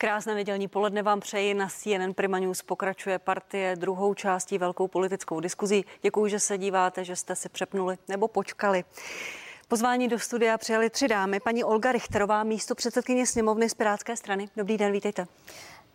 Krásné nedělní poledne vám přeji. Na CNN Prima News pokračuje partie druhou částí velkou politickou diskuzí. Děkuji, že se díváte, že jste si přepnuli nebo počkali. Pozvání do studia přijali tři dámy. Paní Olga Richterová, místo předsedkyně sněmovny z Pirátské strany. Dobrý den, vítejte.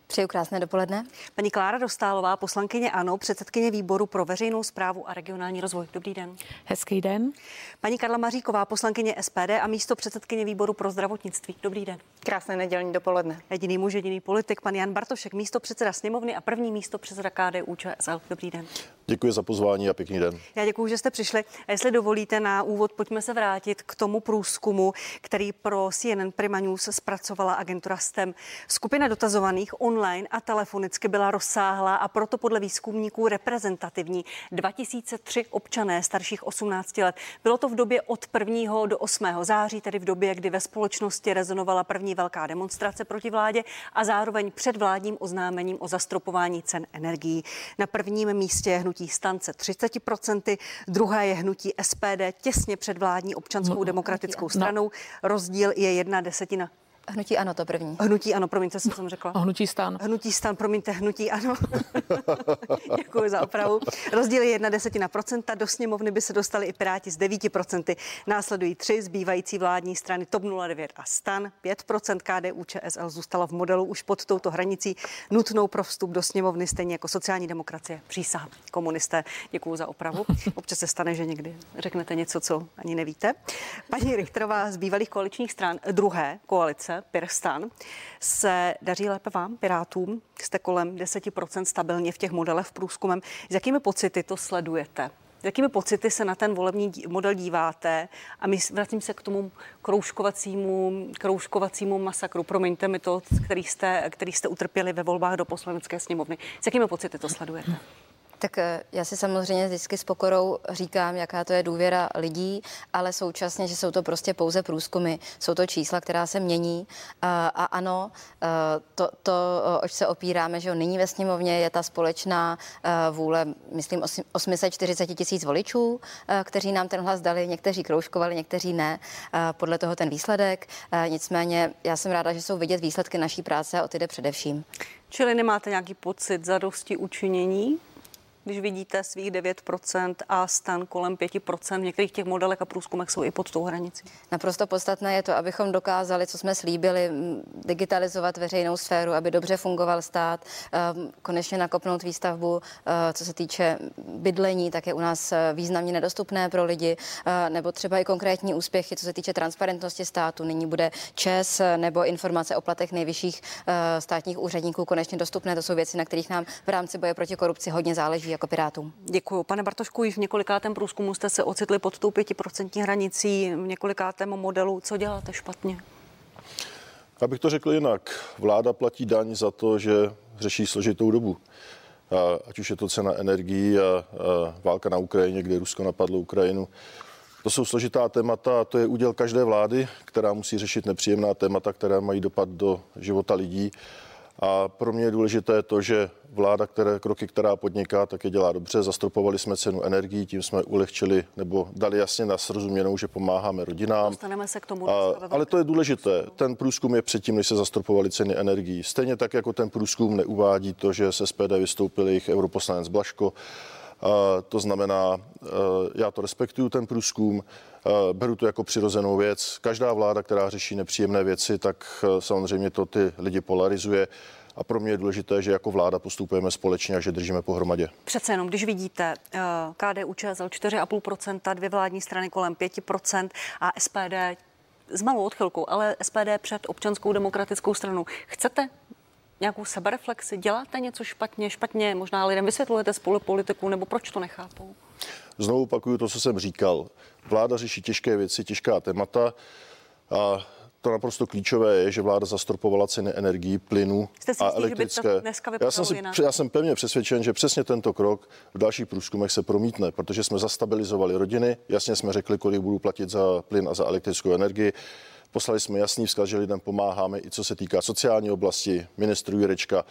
Přeju krásné dopoledne. Paní Klára Dostálová, poslankyně ANO, předsedkyně výboru pro veřejnou zprávu a regionální rozvoj. Dobrý den. Hezký den. Paní Karla Maříková, poslankyně SPD a místo předsedkyně výboru pro zdravotnictví. Dobrý den. Krásné nedělní dopoledne. Jediný muž, jediný politik, pan Jan Bartošek, místo předseda sněmovny a první místo předseda KDU ČSL. Dobrý den. Děkuji za pozvání a pěkný den. Já děkuji, že jste přišli. A jestli dovolíte na úvod, pojďme se vrátit k tomu průzkumu, který pro CNN Prima News zpracovala agentura STEM. Skupina dotazovaných online a telefonicky byla rozsáhlá a proto podle výzkumníků reprezentativní. 2003 občané starších 18 let. Bylo to v době od 1. do 8. září, tedy v době, kdy ve společnosti rezonovala první velká demonstrace proti vládě a zároveň před vládním oznámením o zastropování cen energií. Na prvním místě je hnutí stance 30%, druhé je hnutí SPD těsně před vládní občanskou no, demokratickou stranou. No. Rozdíl je jedna desetina Hnutí ano, to první. Hnutí ano, promiňte, co jsem řekla. Hnutí stan. Hnutí stan, promiňte, hnutí ano. Děkuji za opravu. Rozdíl je jedna desetina procenta. Do sněmovny by se dostali i Piráti z 9%. Následují tři zbývající vládní strany TOP 09 a stan. 5% KDU ČSL zůstala v modelu už pod touto hranicí nutnou pro vstup do sněmovny, stejně jako sociální demokracie. Přísah komunisté. Děkuji za opravu. Občas se stane, že někdy řeknete něco, co ani nevíte. Paní Richterová z bývalých koaličních stran druhé koalice Pirstan, se daří lépe vám, Pirátům? Jste kolem 10% stabilně v těch modelech v průzkumem. S jakými pocity to sledujete? Jakými pocity se na ten volební model díváte? A my vracím se k tomu kroužkovacímu, kroužkovacímu masakru. Promiňte mi to, který jste, který jste utrpěli ve volbách do poslanecké sněmovny. S jakými pocity to sledujete? Tak eh, já si samozřejmě vždycky s pokorou říkám, jaká to je důvěra lidí, ale současně, že jsou to prostě pouze průzkumy, jsou to čísla, která se mění a, a ano, eh, to, to, oč se opíráme, že nyní ve sněmovně je ta společná eh, vůle, myslím, 840 tisíc voličů, kteří nám ten hlas dali, někteří kroužkovali, někteří ne, podle toho ten výsledek. Nicméně já jsem ráda, že jsou vidět výsledky naší práce a o ty jde především. Čili nemáte nějaký pocit zadosti učinění? Když vidíte svých 9% a stan kolem 5%. V některých těch modelech a průzkumech jsou i pod tou hranicí. Naprosto podstatné je to, abychom dokázali, co jsme slíbili, digitalizovat veřejnou sféru, aby dobře fungoval stát, ehm, konečně nakopnout výstavbu, eh, co se týče bydlení, tak je u nás eh, významně nedostupné pro lidi, eh, nebo třeba i konkrétní úspěchy, co se týče transparentnosti státu. Nyní bude ČES nebo informace o platech nejvyšších státních úředníků konečně dostupné. To jsou věci, na kterých nám v rámci boje proti korupci hodně záleží jako Pirátům. Děkuji. Pane Bartošku, již v několikátém průzkumu jste se ocitli pod tou pětiprocentní hranicí, v několikátém modelu. Co děláte špatně? Abych to řekl jinak, vláda platí daň za to, že řeší složitou dobu. Ať už je to cena energií a, a válka na Ukrajině, kde Rusko napadlo Ukrajinu. To jsou složitá témata a to je úděl každé vlády, která musí řešit nepříjemná témata, která mají dopad do života lidí. A pro mě je důležité to, že vláda, které kroky, která podniká, tak je dělá dobře. Zastropovali jsme cenu energií, tím jsme ulehčili nebo dali jasně na srozuměnou, že pomáháme rodinám. Dostaneme se k tomu. A, ale to je důležité. Ten průzkum je předtím, než se zastropovali ceny energií. Stejně tak, jako ten průzkum neuvádí to, že se SPD vystoupil jejich europoslanec Blaško. Uh, to znamená, uh, já to respektuju, ten průzkum, uh, beru to jako přirozenou věc. Každá vláda, která řeší nepříjemné věci, tak samozřejmě to ty lidi polarizuje a pro mě je důležité, že jako vláda postupujeme společně a že držíme pohromadě. Přece jenom, když vidíte KDU ČSL 4,5%, dvě vládní strany kolem 5% a SPD s malou odchylkou, ale SPD před občanskou demokratickou stranou. Chcete nějakou sebereflexi? Děláte něco špatně? Špatně možná lidem vysvětlujete spolu politiku, nebo proč to nechápou? Znovu opakuju to, co jsem říkal. Vláda řeší těžké věci, těžká témata a to naprosto klíčové je, že vláda zastropovala ceny energií, plynu Jste si a jistý, elektrické. Že by to já, jsem si, já jsem pevně přesvědčen, že přesně tento krok v dalších průzkumech se promítne, protože jsme zastabilizovali rodiny, jasně jsme řekli, kolik budu platit za plyn a za elektrickou energii. Poslali jsme jasný vzkaz, že lidem pomáháme i co se týká sociální oblasti. Ministr Jurečka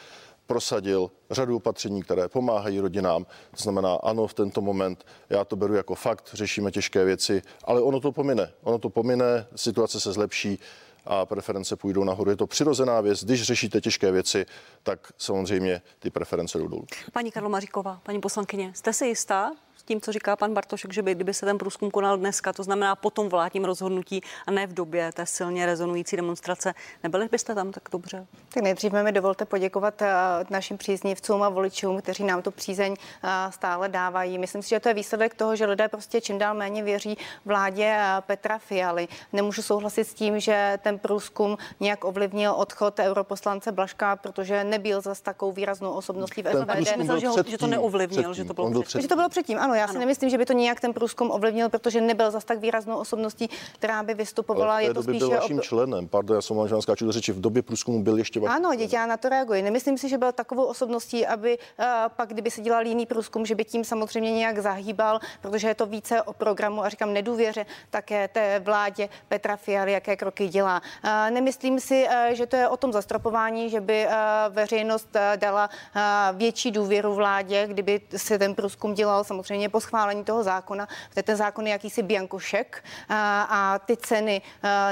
prosadil řadu opatření, které pomáhají rodinám. To znamená, ano, v tento moment já to beru jako fakt, řešíme těžké věci, ale ono to pomine. Ono to pomine, situace se zlepší a preference půjdou nahoru. Je to přirozená věc. Když řešíte těžké věci, tak samozřejmě ty preference jdou dolů. Paní Karlo Maříková, paní poslankyně, jste si jistá, tím, co říká pan Bartošek, že by, kdyby se ten průzkum konal dneska, to znamená po tom vládním rozhodnutí a ne v době té silně rezonující demonstrace, nebyli byste tam tak dobře? Tak nejdřív mi dovolte poděkovat eh, našim příznivcům a voličům, kteří nám tu přízeň eh, stále dávají. Myslím si, že to je výsledek toho, že lidé prostě čím dál méně věří vládě eh, Petra Fialy. Nemůžu souhlasit s tím, že ten průzkum nějak ovlivnil odchod europoslance Blaška, protože nebyl zas takovou výraznou osobností v SPD. Myslel, že, že to neovlivnil, že to bylo předtím. Že to bylo předtím, ano, já si ano. nemyslím, že by to nějak ten průzkum ovlivnil, protože nebyl zas tak výraznou osobností, která by vystupovala. Ale v té je to spíše byl vaším ob... členem. Pardon, já jsem vám skáču do řeči. V době průzkumu byl ještě vaším Ano, dítě, já na to reaguji. Nemyslím si, že byl takovou osobností, aby uh, pak, kdyby se dělal jiný průzkum, že by tím samozřejmě nějak zahýbal, protože je to více o programu a říkám nedůvěře také té vládě Petra Fialy, jaké kroky dělá. Uh, nemyslím si, uh, že to je o tom zastropování, že by uh, veřejnost uh, dala uh, větší důvěru vládě, kdyby se ten průzkum dělal samozřejmě po schválení toho zákona. Ten zákon je jakýsi biankošek a, a ty ceny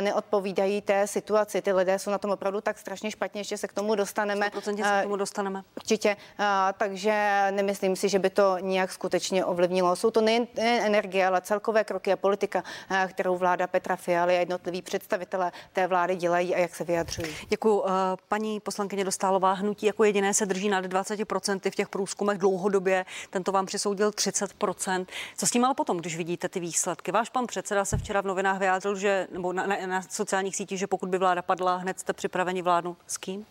neodpovídají té situaci. Ty lidé jsou na tom opravdu tak strašně špatně, že se k tomu dostaneme. se k tomu dostaneme. Určitě. A, takže nemyslím si, že by to nějak skutečně ovlivnilo. Jsou to nejen energie, ale celkové kroky a politika, kterou vláda Petra Fialy a jednotliví představitelé té vlády dělají a jak se vyjadřují. Děkuji. Paní poslankyně Dostálová hnutí jako jediné se drží nad 20% v těch průzkumech dlouhodobě. Tento vám přisoudil 30%. Co s tím ale potom, když vidíte ty výsledky? Váš pan předseda se včera v novinách vyjádřil, že, nebo na, na, na sociálních sítích, že pokud by vláda padla, hned jste připraveni vládnout s kým?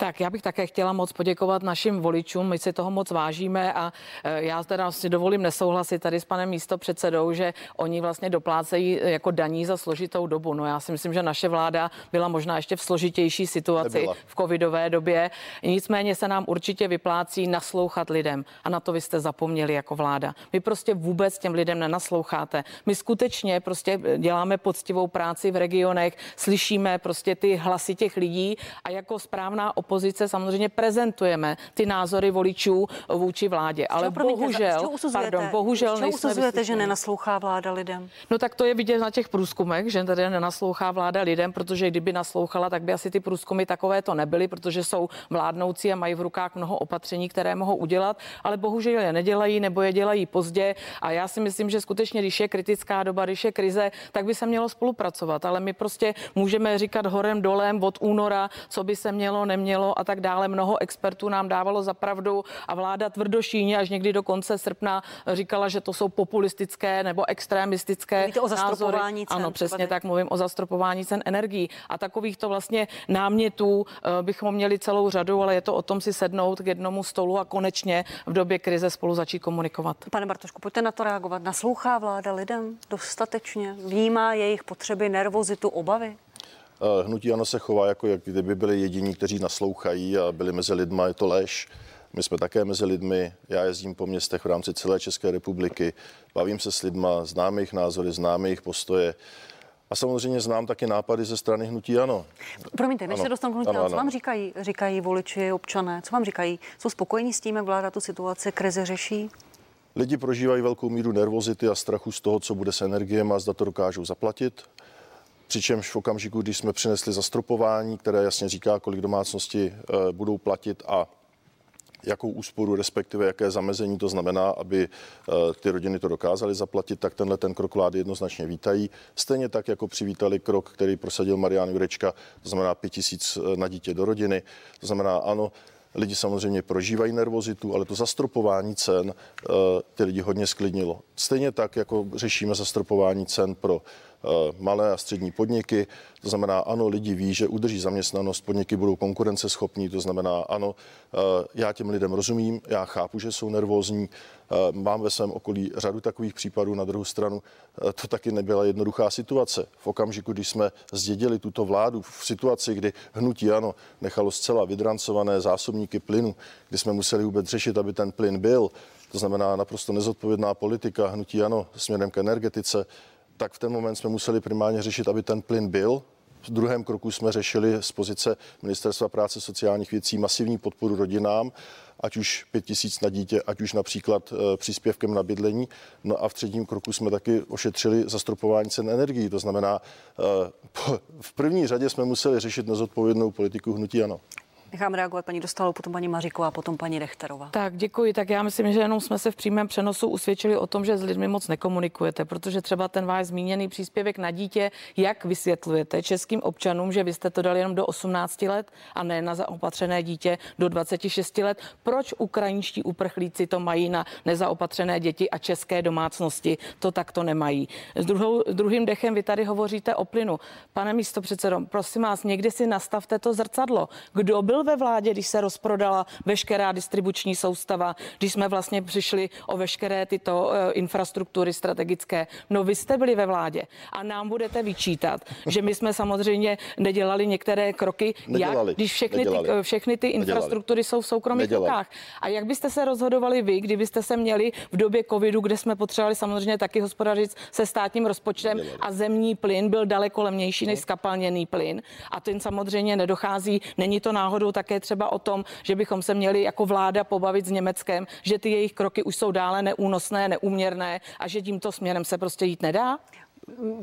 Tak já bych také chtěla moc poděkovat našim voličům, my si toho moc vážíme a e, já teda si dovolím nesouhlasit tady s panem místopředsedou, že oni vlastně doplácejí jako daní za složitou dobu. No já si myslím, že naše vláda byla možná ještě v složitější situaci Nebyla. v covidové době. Nicméně se nám určitě vyplácí naslouchat lidem a na to vy jste zapomněli jako vláda. Vy prostě vůbec těm lidem nenasloucháte. My skutečně prostě děláme poctivou práci v regionech, slyšíme prostě ty hlasy těch lidí a jako správná opozice samozřejmě prezentujeme ty názory voličů vůči vládě. Ale bohužel, pardon, bohužel nejsme usuzujete, že nenaslouchá vláda lidem? No tak to je vidět na těch průzkumech, že tady nenaslouchá vláda lidem, protože kdyby naslouchala, tak by asi ty průzkumy takové to nebyly, protože jsou vládnoucí a mají v rukách mnoho opatření, které mohou udělat, ale bohužel je nedělají nebo je dělají pozdě. A já si myslím, že skutečně, když je kritická doba, když je krize, tak by se mělo spolupracovat. Ale my prostě můžeme říkat horem dolem od února, co by se mělo, nemělo mělo a tak dále. Mnoho expertů nám dávalo za pravdu a vláda tvrdošíně až někdy do konce srpna říkala, že to jsou populistické nebo extremistické Mluvíte o zastropování cen. Ano, přesně tak mluvím o zastropování cen energií. A takovýchto vlastně námětů eh, bychom měli celou řadu, ale je to o tom si sednout k jednomu stolu a konečně v době krize spolu začít komunikovat. Pane Bartošku, pojďte na to reagovat. Naslouchá vláda lidem dostatečně? Vnímá jejich potřeby, nervozitu, obavy? Eh, hnutí Ano se chová jako jak kdyby byli jediní, kteří naslouchají a byli mezi lidma, je to lež. My jsme také mezi lidmi, já jezdím po městech v rámci celé České republiky, bavím se s lidma, znám jejich názory, znám jejich postoje. A samozřejmě znám taky nápady ze strany hnutí ano. Promiňte, než ano. se dostanu k hnutí ano, ano. co vám říkají, říkají voliči, občané, co vám říkají? Jsou spokojení s tím, jak vláda tu situaci krize řeší? Lidi prožívají velkou míru nervozity a strachu z toho, co bude s energiemi a zda to dokážou zaplatit. Přičemž v okamžiku, když jsme přinesli zastropování, které jasně říká, kolik domácnosti eh, budou platit a jakou úsporu, respektive jaké zamezení to znamená, aby eh, ty rodiny to dokázaly zaplatit, tak tenhle ten krok vlády jednoznačně vítají. Stejně tak, jako přivítali krok, který prosadil Marian Jurečka, to znamená 5 tisíc eh, na dítě do rodiny. To znamená, ano, Lidi samozřejmě prožívají nervozitu, ale to zastropování cen ty lidi hodně sklidnilo. Stejně tak, jako řešíme zastropování cen pro malé a střední podniky. To znamená, ano, lidi ví, že udrží zaměstnanost, podniky budou konkurenceschopní, to znamená, ano, eh, já těm lidem rozumím, já chápu, že jsou nervózní, eh, mám ve svém okolí řadu takových případů, na druhou stranu to taky nebyla jednoduchá situace. V okamžiku, když jsme zdědili tuto vládu v situaci, kdy hnutí ano nechalo zcela vydrancované zásobníky plynu, kdy jsme museli vůbec řešit, aby ten plyn byl, to znamená naprosto nezodpovědná politika hnutí ano směrem k energetice, tak v ten moment jsme museli primárně řešit, aby ten plyn byl. V druhém kroku jsme řešili z pozice Ministerstva práce sociálních věcí masivní podporu rodinám ať už 5 tisíc na dítě, ať už například eh, příspěvkem na bydlení. No a v třetím kroku jsme taky ošetřili zastropování cen energií. To znamená, eh, v první řadě jsme museli řešit nezodpovědnou politiku hnutí ano. Nechám reagovat paní Dostalou, potom paní Maříková potom paní Rechterová. Tak děkuji. Tak já myslím, že jenom jsme se v přímém přenosu usvědčili o tom, že s lidmi moc nekomunikujete, protože třeba ten váš zmíněný příspěvek na dítě, jak vysvětlujete českým občanům, že vy jste to dali jenom do 18 let a ne na zaopatřené dítě do 26 let. Proč ukrajinští uprchlíci to mají na nezaopatřené děti a české domácnosti to takto nemají? S druhou, druhým dechem vy tady hovoříte o plynu. Pane místo předsedo, prosím vás, někdy si nastavte to zrcadlo. Kdo byl byl ve vládě, když se rozprodala veškerá distribuční soustava, když jsme vlastně přišli o veškeré tyto uh, infrastruktury strategické. No vy jste byli ve vládě a nám budete vyčítat, že my jsme samozřejmě nedělali některé kroky, nedělali, jak, když všechny ty, eh, všechny ty infrastruktury jsou v soukromých nedělali. rukách. A jak byste se rozhodovali vy, kdybyste se měli v době covidu, kde jsme potřebovali samozřejmě taky hospodařit se státním rozpočtem nedělali. a zemní plyn byl daleko levnější než skapalněný plyn a ten samozřejmě nedochází, není to náhodou jsou také třeba o tom, že bychom se měli jako vláda pobavit s Německem, že ty jejich kroky už jsou dále neúnosné, neúměrné a že tímto směrem se prostě jít nedá?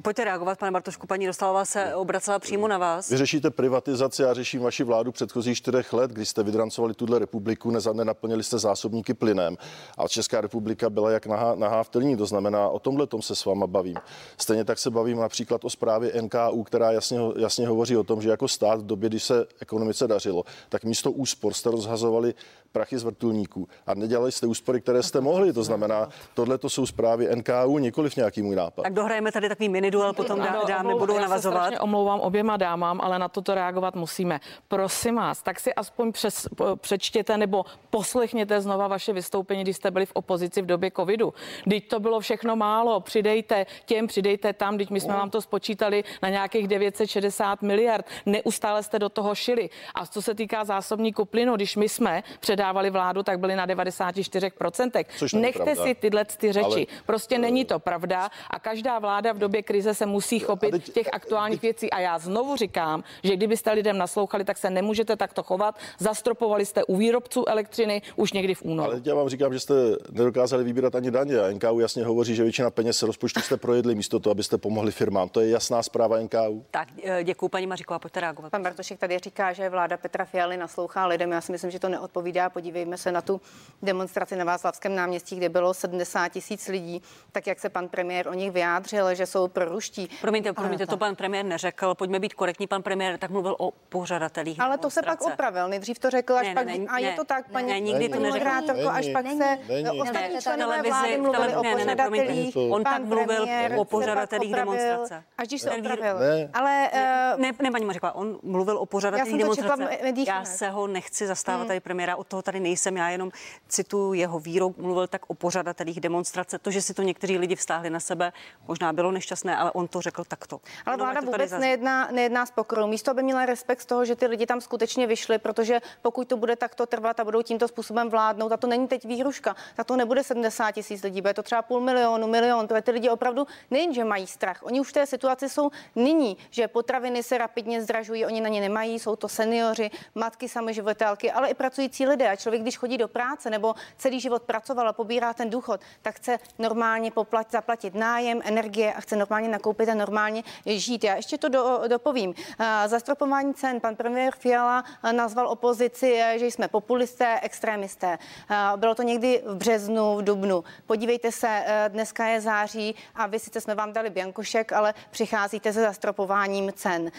Pojďte reagovat, pane Bartošku. Paní Dostalová se obracela přímo na vás. Vy řešíte privatizaci, já řeším vaši vládu předchozích čtyřech let, kdy jste vydrancovali tuhle republiku, nenaplnili jste zásobníky plynem. A Česká republika byla jak nahá, nahá v telní, to znamená, o tomhle tom se s váma bavím. Stejně tak se bavím například o zprávě NKU, která jasně, jasně hovoří o tom, že jako stát v době, kdy se ekonomice dařilo, tak místo úspor jste rozhazovali prachy z vrtulníků a nedělali jste úspory, které jste mohli. To znamená, tohle to jsou zprávy NKU, nikoliv nějaký můj nápad. Tak dohrajeme tady takový mini duel, potom dá, dámy budou navazovat. Já omlouvám oběma dámám, ale na toto reagovat musíme. Prosím vás, tak si aspoň přes, přečtěte nebo poslechněte znova vaše vystoupení, když jste byli v opozici v době covidu. Teď to bylo všechno málo, přidejte těm, přidejte tam, teď my jsme vám to spočítali na nějakých 960 miliard. Neustále jste do toho šili. A co se týká zásobníku plynu, když my jsme předávali vládu, tak byli na 94%. Nechte pravda. si tyhle ty řeči. Ale... Prostě není to pravda a každá vláda v době krize se musí chopit teď, těch aktuálních teď... věcí. A já znovu říkám, že kdybyste lidem naslouchali, tak se nemůžete takto chovat. Zastropovali jste u výrobců elektřiny už někdy v únoru. Ale já vám říkám, že jste nedokázali vybírat ani daně. A NKU jasně hovoří, že většina peněz rozpočtu jste projedli místo toho, abyste pomohli firmám. To je jasná zpráva NKU. Tak eh, děkuji, paní Maříková, pojďte reagovat. Pan Bartošek tady říká, že vláda Petra Fialy naslouchá lidem. Já si myslím, že to neodpovídá. Podívejme se na tu demonstraci na Václavském náměstí, kde bylo 70 tisíc lidí. Tak jak se pan premiér o nich vyjádřil, že jsou proruští. Promiňte, promiňte, to pan premiér neřekl. Pojďme být korektní. Pan premiér tak mluvil o pořadatelích. Ale to se pak opravil. Nejdřív to řekl, až ne, pak. Ne, ne, a je to tak, paní, ne, nikdy to neřekl. až pak se ostatní členové vlády mluvili o pořadatelích. On tak mluvil o pořadatelích demonstrace. Až když se opravil. Ale ne, ne, paní Maříková, on mluvil o pořadatelích demonstrace. Já se ho nechci zastávat hmm. tady premiéra, od toho tady nejsem. Já jenom cituju jeho výrok, mluvil tak o pořadatelích demonstrace. To, že si to někteří lidi vstáhli na sebe, možná bylo nešťastné, ale on to řekl takto. Ale vláda vůbec nejedná, nejedná s pokorou. Místo by měla respekt z toho, že ty lidi tam skutečně vyšli, protože pokud to bude takto trvat a budou tímto způsobem vládnout, a to není teď výhruška, tak to nebude 70 tisíc lidí, bude to třeba půl milionu, milion, protože ty lidi opravdu nejenže mají strach, oni už v té situaci jsou nyní, že potraviny se rapidně zdražují, oni na ně nemají, jsou to seniori, matky samoživitelky, ale i pracující lidé. A člověk, když chodí do práce nebo celý život pracoval a pobírá ten důchod, tak chce normálně poplat, zaplatit nájem, energie a chce normálně nakoupit a normálně žít. Já ještě to do, dopovím. Zastropování cen. Pan premiér Fiala nazval opozici, že jsme populisté, extrémisté. Bylo to někdy v březnu, v dubnu. Podívejte se, dneska je září a vy sice jsme vám dali biankošek, ale přicházíte se zastropováním cen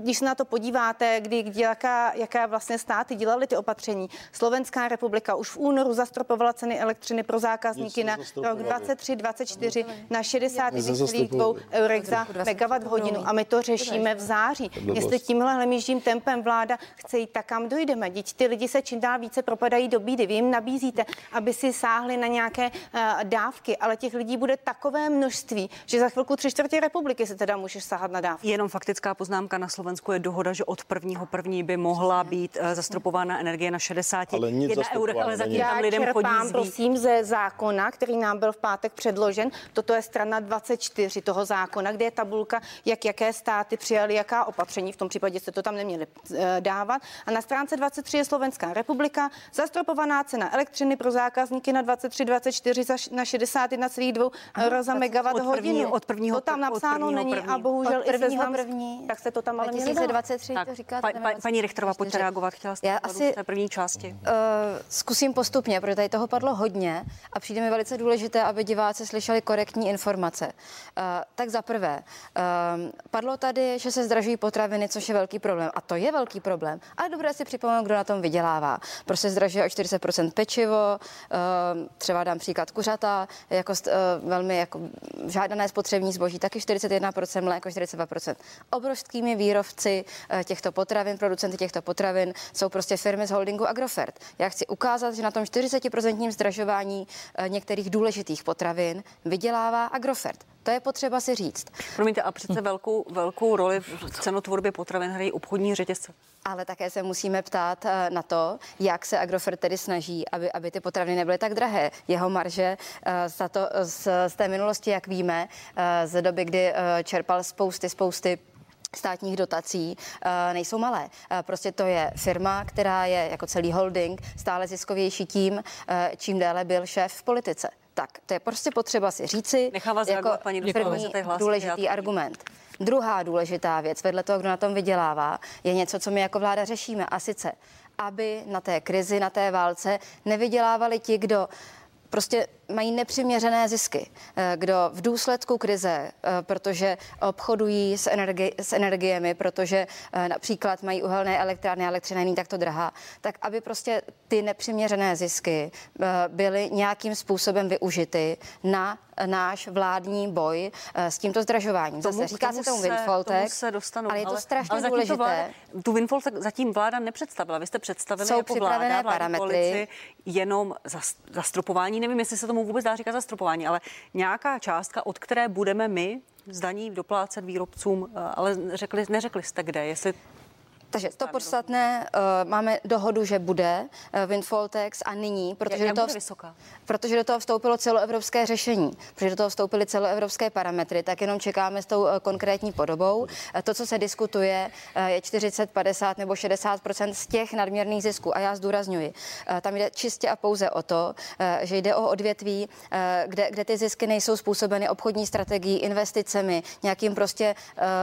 když se na to podíváte, kdy, jaká, jaká vlastně státy dělaly ty opatření. Slovenská republika už v únoru zastropovala ceny elektřiny pro zákazníky na rok 23-24 na 60,2 eur za megawatt hodinu a my to řešíme v září. Jestli tímhle hlemížím tempem vláda chce jít, tak kam dojdeme. Děti, ty lidi se čím dál více propadají do bídy. Vy jim nabízíte, aby si sáhli na nějaké uh, dávky, ale těch lidí bude takové množství, že za chvilku tři čtvrtě republiky se teda můžeš sahat na dávky. Jenom faktická poznámka na Slovensku Slovensku je dohoda, že od prvního první by mohla být eh, zastropována energie na 60 ale nic eur, ale zatím Já tam lidem chodí čerpám, zví. prosím, ze zákona, který nám byl v pátek předložen. Toto je strana 24 toho zákona, kde je tabulka, jak jaké státy přijali jaká opatření. V tom případě se to tam neměli eh, dávat. A na stránce 23 je Slovenská republika. Zastropovaná cena elektřiny pro zákazníky na 23, 24 za š- na 61,2 euro za megawatt od prvního- hodinu. od prvního to tam od napsáno prvního není a bohužel Od i seznam, první tak se to tam ale. 2023 Tak, to říkáte. pa, pa, paní Richterová, pojďte 24. reagovat. Chtěla jste Já asi... v té první části. Uh, zkusím postupně, protože tady toho padlo hodně a přijde mi velice důležité, aby diváci slyšeli korektní informace. Uh, tak za prvé, um, padlo tady, že se zdražují potraviny, což je velký problém. A to je velký problém. Ale dobré si připomenout, kdo na tom vydělává. Prostě zdražuje o 40% pečivo, uh, třeba dám příklad kuřata, jako uh, velmi jako žádané spotřební zboží, taky 41%, mléko 42%. Obrovskými výrobci uh, těchto potravin, producenty těchto potravin jsou prostě firmy z holdingu Agrofert. Já chci ukázat, že na tom 40% zdražování uh, některých důležitých potravin vydělává Agrofert. To je potřeba si říct. Promiňte, a přece velkou, velkou roli v cenotvorbě potravin hrají obchodní řetězce. Ale také se musíme ptát eh, na to, jak se Agrofert tedy snaží, aby, aby ty potraviny nebyly tak drahé. Jeho marže eh, za to z, z té minulosti, jak víme, eh, z doby, kdy eh, čerpal spousty, spousty státních dotací nejsou malé. Prostě to je firma, která je jako celý holding stále ziskovější tím, čím déle byl šéf v politice. Tak, to je prostě potřeba si říci. Nechám vás jako reagovat, paní první já důležitý to argument. Druhá důležitá věc, vedle toho, kdo na tom vydělává, je něco, co my jako vláda řešíme. A sice, aby na té krizi, na té válce nevydělávali ti, kdo prostě mají nepřiměřené zisky, eh, kdo v důsledku krize, eh, protože obchodují s, energi- s energiemi, protože eh, například mají uhelné elektrárny, elektřina není takto drahá, tak aby prostě ty nepřiměřené zisky byly nějakým způsobem využity na náš vládní boj s tímto zdražováním. Zase říká se tomu windfall tomu tax, se dostanu, ale je to strašně ale důležité. To vláda, tu windfall tax zatím vláda nepředstavila. Vy jste představili Jsou jako vláda, připravené vládní parametry. koalici, jenom zas- zastropování. Nevím, jestli se tomu vůbec dá říkat zastropování, ale nějaká částka, od které budeme my z daní doplácet výrobcům, eh, ale řekli, neřekli jste kde, jestli Takže to podstatné, uh, máme dohodu, že bude uh, windfall tax a nyní, protože jak do toho, vysoká? protože do toho vstoupilo celoevropské řešení, protože do toho vstoupily celoevropské parametry, tak jenom čekáme s tou uh, konkrétní podobou. Uh, to, co se diskutuje, uh, je 40, 50 nebo 60 z těch nadměrných zisků. A já zdůrazňuji, uh, tam jde čistě a pouze o to, uh, že jde o odvětví, uh, kde, kde ty zisky nejsou způsobeny obchodní strategií, investicemi, nějakým prostě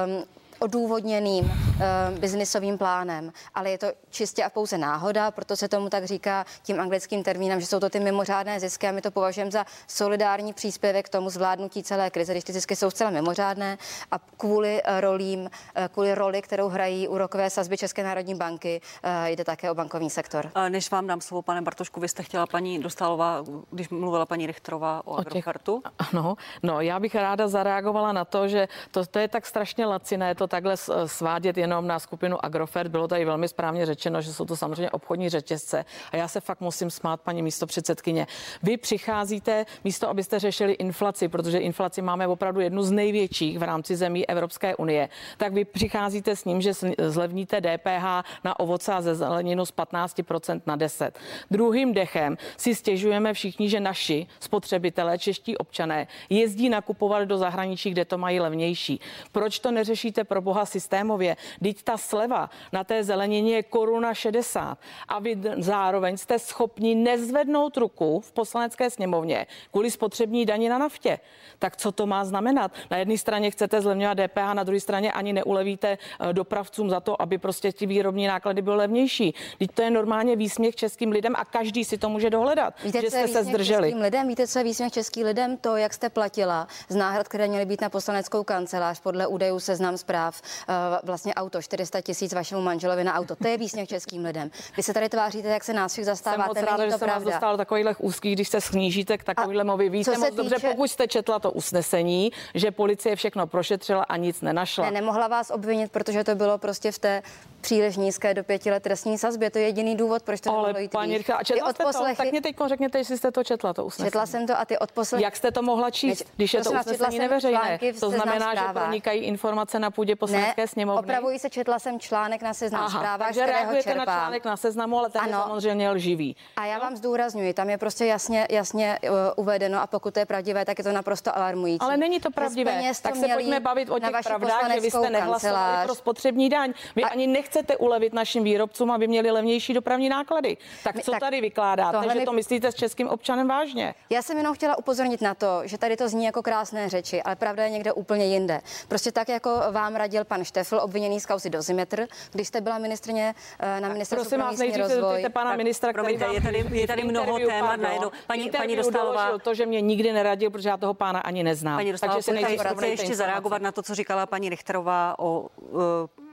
um, odůvodněným uh, biznisovým plánem, ale je to čistě a pouze náhoda, proto se tomu tak říká tím anglickým termínem, že jsou to ty mimořádné zisky a my to považujeme za solidární příspěvek k tomu zvládnutí celé krize, když ty zisky jsou zcela mimořádné a kvůli uh, rolím, uh, kvůli roli, kterou hrají úrokové sazby České národní banky, uh, jde také o bankovní sektor. A Než vám dám slovo, pane Bartošku, vy jste chtěla paní Dostálová, když mluvila paní Richterová o, o Agrofertu. Ano, no já bych ráda zareagovala na to, že to, to je tak strašně laciné to takhle s- svádět jenom na skupinu Agrofert. Bylo tady velmi správně řečeno, že jsou to samozřejmě obchodní řetězce. A já se fakt musím smát, paní místo předsedkyně. Vy přicházíte místo, abyste řešili inflaci, protože inflaci máme opravdu jednu z největších v rámci zemí Evropské unie. Tak vy přicházíte s ním, že zlevníte DPH na ovoce a ze zeleninu z 15% na 10. Druhým dechem si stěžujeme všichni, že naši spotřebitelé, čeští občané, jezdí nakupovat do zahraničí, kde to mají levnější. Proč to neřešíte pro boha systémově? Teď ta sleva na té zelenině je koruna 60 a vy zároveň jste schopni nezvednout ruku v poslanecké sněmovně kvůli spotřební daní na naftě. Tak co to má znamenat? Na jedné straně chcete zlevňovat DPH, na druhé straně ani neulevíte eh, dopravcům za to, aby prostě ty výrobní náklady byly levnější. Teď to je normálně výsměch českým lidem a každý si to může dohledat, Víte, že jste se zdrželi. Českým lidem? Víte, co je výsměch českým lidem? To, jak jste platila z náhrad, které měly být na poslaneckou kancelář podle údajů seznam zpráv, eh, vlastně auto 400 tisíc vašemu manželovi na auto. To je výsměch českým lidem. Vy se tady tváříte, jak se nás všech Jsem zastáváte. moc ráda, že to jsem vás pravda. dostala do takových úzkých, když se snížíte k takovýhle movi. Víte moc se dobře, týče- pokud jste četla to usnesení, že policie všechno prošetřila a nic nenašla. Ne, nemohla vás obvinit, protože to bylo prostě v té příliš nízké do pěti let trestní sazbě. To je jediný důvod, proč to Ale jít paní Rychlá, četla jste to? Tak mě teď řekněte, jestli jste to četla, to usnesení. Četla jsem to a ty odposlechy. Jak jste to mohla číst, když je to usnesení neveřejné? To znamená, že pronikají informace na půdě poslanecké ne, sněmovny. Opravuji se, četla jsem článek na seznam Aha, zprávách, takže reagujete čerpám. na článek na seznamu, ale ten ano. je samozřejmě lživý. A já no? vám zdůrazňuji, tam je prostě jasně, jasně uh, uvedeno a pokud to je pravdivé, tak je to naprosto alarmující. Ale není to pravdivé. Tak se pojďme bavit o těch pravdách, že vy jste nehlasovali pro spotřební daň. Vy ani nechcete ulevit našim výrobcům, aby měli levnější dopravní náklady. Tak co tak tady vykládáte, že mi... to myslíte s českým občanem vážně? Já jsem jenom chtěla upozornit na to, že tady to zní jako krásné řeči, ale pravda je někde úplně jinde. Prostě tak, jako vám radil pan Štefl, obviněný z kauzy Dozimetr, když jste byla ministrně eh, na ministerstvu Prosím vás, nejdřív rozvoj. pana tak, ministra, promiňte, je tady, je tady mnoho témat najednou. Paní, paní Dostálová. to, že mě nikdy neradil, protože já toho pána ani neznám. Paní Dostálová, Takže se nejdřív ještě zareagovat na to, co říkala paní Richterová o uh,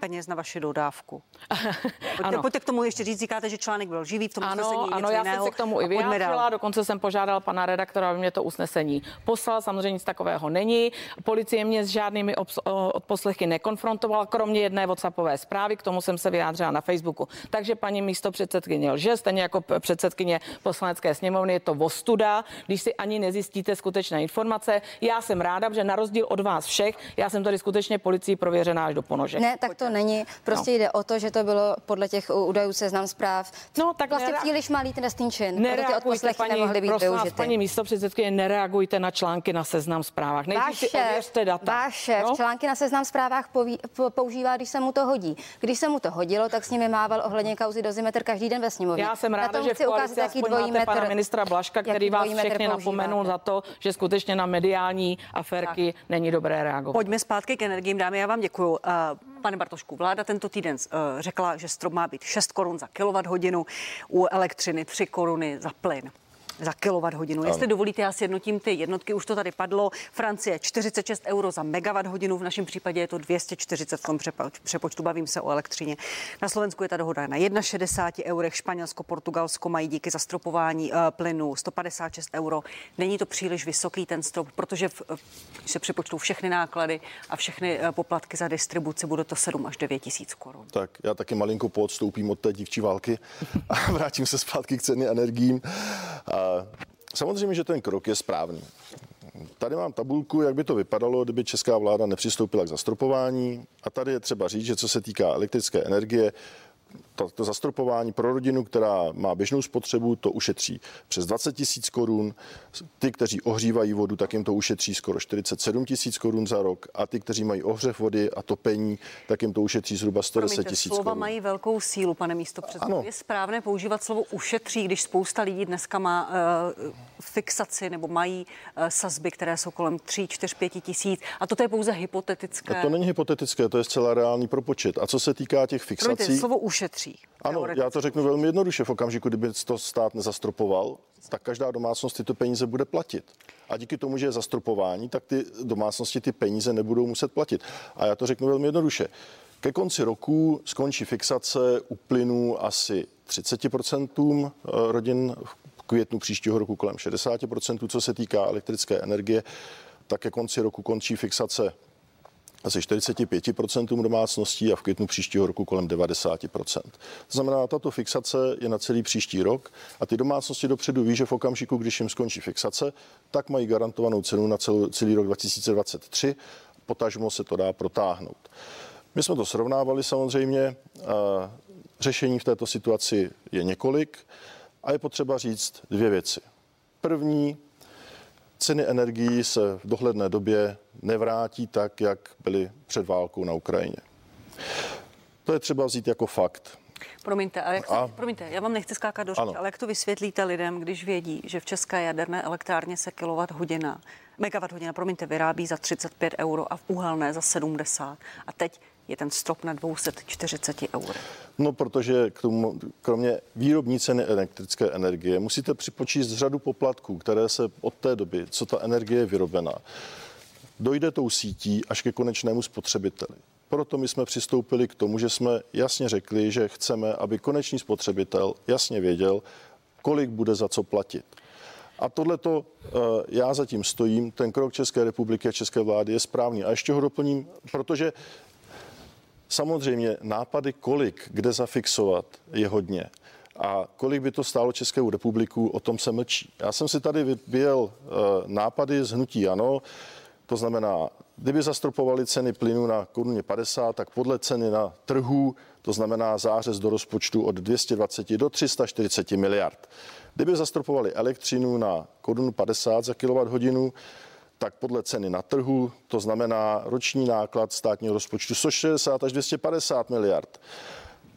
peněz na vaši dodávku. Pojďte, pojďte k tomu ještě říct, říkáte, že článek byl živý v tom ano, usnesení. Ano, já jsem se k tomu i vyjádřila, dokonce jsem požádal pana redaktora, aby mě to usnesení poslal. Samozřejmě nic takového není. Policie mě s žádnými odposlechy nekonfrontovala, kromě jedné WhatsAppové zprávy, k tomu jsem se vyjádřila na Facebooku. Takže paní místo předsedkyně lže, stejně jako předsedkyně poslanecké sněmovny, je to vostuda, když si ani nezjistíte skutečné informace. Já jsem ráda, že na rozdíl od vás všech, já jsem tady skutečně policii prověřená až do ponožek. Ne, tak to není. Prostě no. jde o to, že to bylo podle těch údajů seznam zpráv. No, tak vlastně nera... příliš malý trestný čin. Nereagujte, paní, nemohly být prosím vás, paní místo předsedkyně, nereagujte na články na seznam zprávách. Nejdřív si ověřte data. Váš šéf no? články na seznam zprávách poví, po, používá, když se mu to hodí. Když se mu to hodilo, tak s nimi mával ohledně kauzy dozimetr každý den ve sněmovně. Já jsem ráda, že v koalici jaký dvojí metr, pana ministra Blaška, který vás všechny napomenul za to, že skutečně na mediální aférky tak. není dobré reagovat. Pojďme zpátky k energiím, dámy, já vám děkuji. Uh, pane Bartošku, vláda tento týden uh, řekla, že strop má být 6 korun za kilowatt hodinu, u elektřiny 3 koruny za plyn za kilowatt hodinu. Ano. Jestli dovolíte, já si jednotím ty jednotky, už to tady padlo. Francie 46 euro za megawatt hodinu, v našem případě je to 240 v tom přepočtu, bavím se o elektřině. Na Slovensku je ta dohoda na 61 eurech, Španělsko, Portugalsko mají díky zastropování uh, plynu 156 euro. Není to příliš vysoký ten strop, protože v, když se přepočtou všechny náklady a všechny uh, poplatky za distribuci, bude to 7 až 9 tisíc korun. Tak já taky malinko podstoupím od té dívčí války a vrátím se zpátky k ceny energiím. A Samozřejmě, že ten krok je správný. Tady mám tabulku, jak by to vypadalo, kdyby česká vláda nepřistoupila k zastropování. A tady je třeba říct, že co se týká elektrické energie, to, to zastropování pro rodinu, která má běžnou spotřebu, to ušetří přes 20 tisíc korun. Ty, kteří ohřívají vodu, tak jim to ušetří skoro 47 tisíc korun za rok. A ty, kteří mají ohřev vody a topení, tak jim to ušetří zhruba 110 tisíc korun. Slova mají velkou sílu, pane místo předsedo. Je správné používat slovo ušetří, když spousta lidí dneska má uh, fixaci nebo mají uh, sazby, které jsou kolem 3, 4, 5 tisíc. A toto je pouze hypotetické. A to není hypotetické, to je zcela reálný propočet. A co se týká těch fixací. Promiňte, slovo ušetří šetří. Ano, já to řeknu velmi jednoduše. V okamžiku, kdyby to stát nezastropoval, tak každá domácnost tyto peníze bude platit. A díky tomu, že je zastropování, tak ty domácnosti ty peníze nebudou muset platit. A já to řeknu velmi jednoduše. Ke konci roku skončí fixace u plynu asi 30% eh, rodin, v květnu příštího roku kolem 60%, co se týká elektrické energie, tak ke konci roku končí fixace asi 45% domácností a v květnu příštího roku kolem 90%. To znamená, tato fixace je na celý příští rok a ty domácnosti dopředu ví, že v okamžiku, když jim skončí fixace, tak mají garantovanou cenu na celý, celý rok 2023, potažmo se to dá protáhnout. My jsme to srovnávali samozřejmě. Řešení v této situaci je několik a je potřeba říct dvě věci. První, ceny energií se v dohledné době nevrátí tak, jak byly před válkou na Ukrajině. To je třeba vzít jako fakt. Promiňte, a jak a... promiňte, já vám nechci skákat do řeči, ale jak to vysvětlíte lidem, když vědí, že v české jaderné elektrárně se kilowatt hodina, megawatt hodina, promiňte, vyrábí za 35 euro a v uhelné za 70. A teď je ten strop na 240 eur? No, protože k tomu, kromě výrobní ceny elektrické energie musíte připočíst řadu poplatků, které se od té doby, co ta energie je vyrobena, dojde tou sítí až ke konečnému spotřebiteli. Proto my jsme přistoupili k tomu, že jsme jasně řekli, že chceme, aby konečný spotřebitel jasně věděl, kolik bude za co platit. A tohleto eh, já zatím stojím, ten krok České republiky a České vlády je správný. A ještě ho doplním, protože Samozřejmě nápady, kolik kde zafixovat, je hodně. A kolik by to stálo Českou republiku, o tom se mlčí. Já jsem si tady vyjel eh, nápady z hnutí ano, to znamená, kdyby zastropovali ceny plynu na koruně 50, tak podle ceny na trhu, to znamená zářez do rozpočtu od 220 do 340 miliard. Kdyby zastropovali elektřinu na korunu 50 za kWh, tak podle ceny na trhu, to znamená roční náklad státního rozpočtu 160 až 250 miliard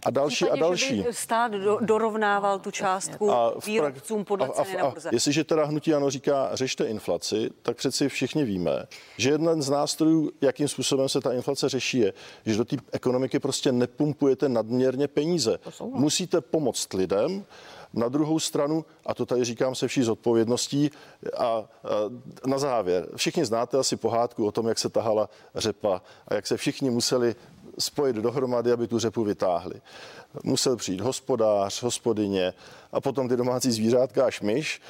a další Případně, a další. stát do, dorovnával tu částku a výrobcům podle a, ceny a, a, na burze. Jestliže teda hnutí ano říká, řešte inflaci, tak přeci všichni víme, že jeden z nástrojů, jakým způsobem se ta inflace řeší, je, že do té ekonomiky prostě nepumpujete nadměrně peníze. Musíte pomoct lidem, na druhou stranu, a to tady říkám se vší zodpovědností, a, a na závěr, všichni znáte asi pohádku o tom, jak se tahala řepa a jak se všichni museli spojit dohromady, aby tu řepu vytáhli. Musel přijít hospodář, hospodyně a potom ty domácí zvířátka až myš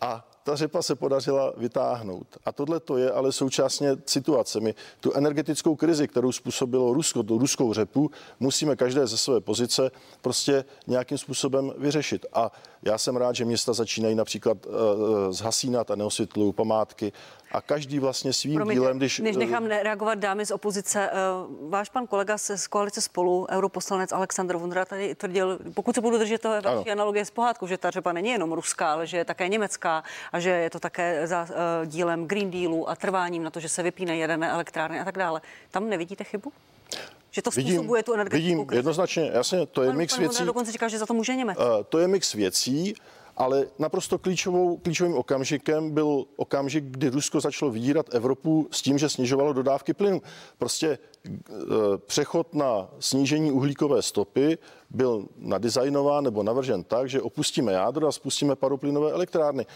a ta řepa se podařila vytáhnout. A tohle to je ale současně situace. My tu energetickou krizi, kterou způsobilo Rusko, tu ruskou řepu, musíme každé ze své pozice prostě nějakým způsobem vyřešit. A já jsem rád, že města začínají například uh, zhasínat a neosvětlují památky a každý vlastně svým Promiňte, dílem, když... Než nechám reagovat dámy z opozice, uh, váš pan kolega se z koalice spolu, europoslanec Aleksandr Vondra, tady tvrdil, pokud se budu držet toho vaší analogie s pohádkou, že ta řepa není jenom ruská, ale že je také německá a že je to také za uh, dílem Green Dealu a trváním na to, že se vypínají jaderné elektrárny a tak dále. Tam nevidíte chybu? Že to způsobuje vidím, tu energetickou Vidím, krizi. jednoznačně, jasně, to je pan, mix pan věcí. dokonce říká, že za to může Němec. Uh, to je mix věcí, ale naprosto klíčovou, klíčovým okamžikem byl okamžik, kdy Rusko začalo vydírat Evropu s tím, že snižovalo dodávky plynu. Prostě e, přechod na snížení uhlíkové stopy byl nadizajnován nebo navržen tak, že opustíme jádro a spustíme paroplynové elektrárny.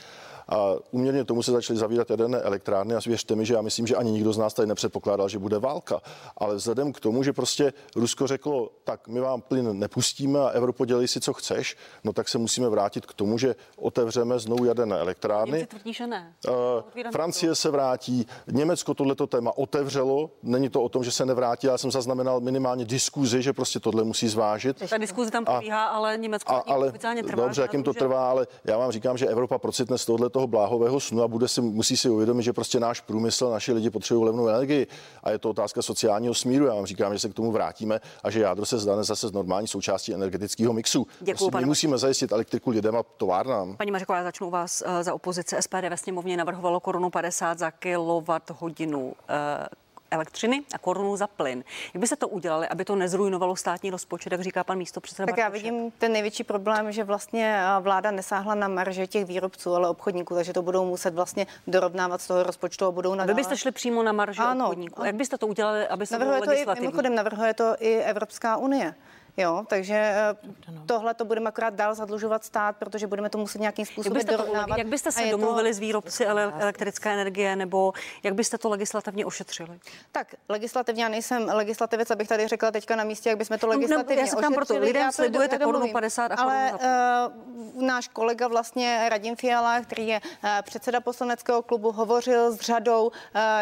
A uměrně tomu se začaly zavírat jaderné elektrárny a věřte mi, že já myslím, že ani nikdo z nás tady nepředpokládal, že bude válka. Ale vzhledem k tomu, že prostě Rusko řeklo, tak my vám plyn nepustíme a Evropo dělej si, co chceš, no tak se musíme vrátit k tomu, že otevřeme znovu jaderné elektrárny. tvrdí, že ne. Uh, Francie se vrátí, Německo tohleto téma otevřelo, není to o tom, že se nevrátí, já jsem zaznamenal minimálně diskuzi, že prostě tohle musí zvážit. Ta diskuze tam probíhá, ale Německo a, ale, trvá. Dobře, jak jim to trvá, ale já vám říkám, že Evropa procitne z tohoto toho bláhového snu a bude si, musí si uvědomit, že prostě náš průmysl, naši lidi potřebují levnou energii a je to otázka sociálního smíru. Já vám říkám, že se k tomu vrátíme a že jádro se zdane zase z normální součástí energetického mixu. Děkuju, prostě my musíme zajistit elektriku lidem a továrnám. Paní Mařiková, já začnu vás uh, za opozice. SPD ve sněmovně navrhovalo korunu 50 za kilowatt hodinu. Elektřiny a korunu za plyn. Jak by se to udělali, aby to nezrujnovalo státní rozpočet, jak říká pan místo předseda? Tak já vidím ten největší problém, že vlastně vláda nesáhla na marže těch výrobců, ale obchodníků, takže to budou muset vlastně dorovnávat z toho rozpočtu a budou nadále. Vy byste šli přímo na marže ano, obchodníků. Jak byste to udělali, aby se navrhuje to i, mimochodem navrhuje to i Evropská unie. Jo, takže eh, tohle to budeme akorát dál zadlužovat stát, protože budeme to muset nějakým způsobem jak dorovnávat. To, jak byste se domluvili to... s výrobci elektrické energie, nebo jak byste to legislativně ošetřili? Tak, legislativně, já nejsem legislativec, abych tady řekla teďka na místě, jak bychom to legislativně no, Já se tam proto lidem slibujete korunu 50 a Ale uh, náš kolega vlastně Radim Fiala, který je uh, předseda poslaneckého klubu, hovořil s řadou uh,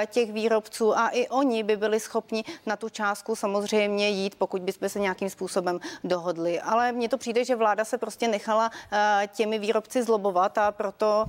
těch výrobců a i oni by byli schopni na tu částku samozřejmě jít, pokud bychom se nějakým způsobem způsobem dohodli. Ale mně to přijde, že vláda se prostě nechala eh, těmi výrobci zlobovat a proto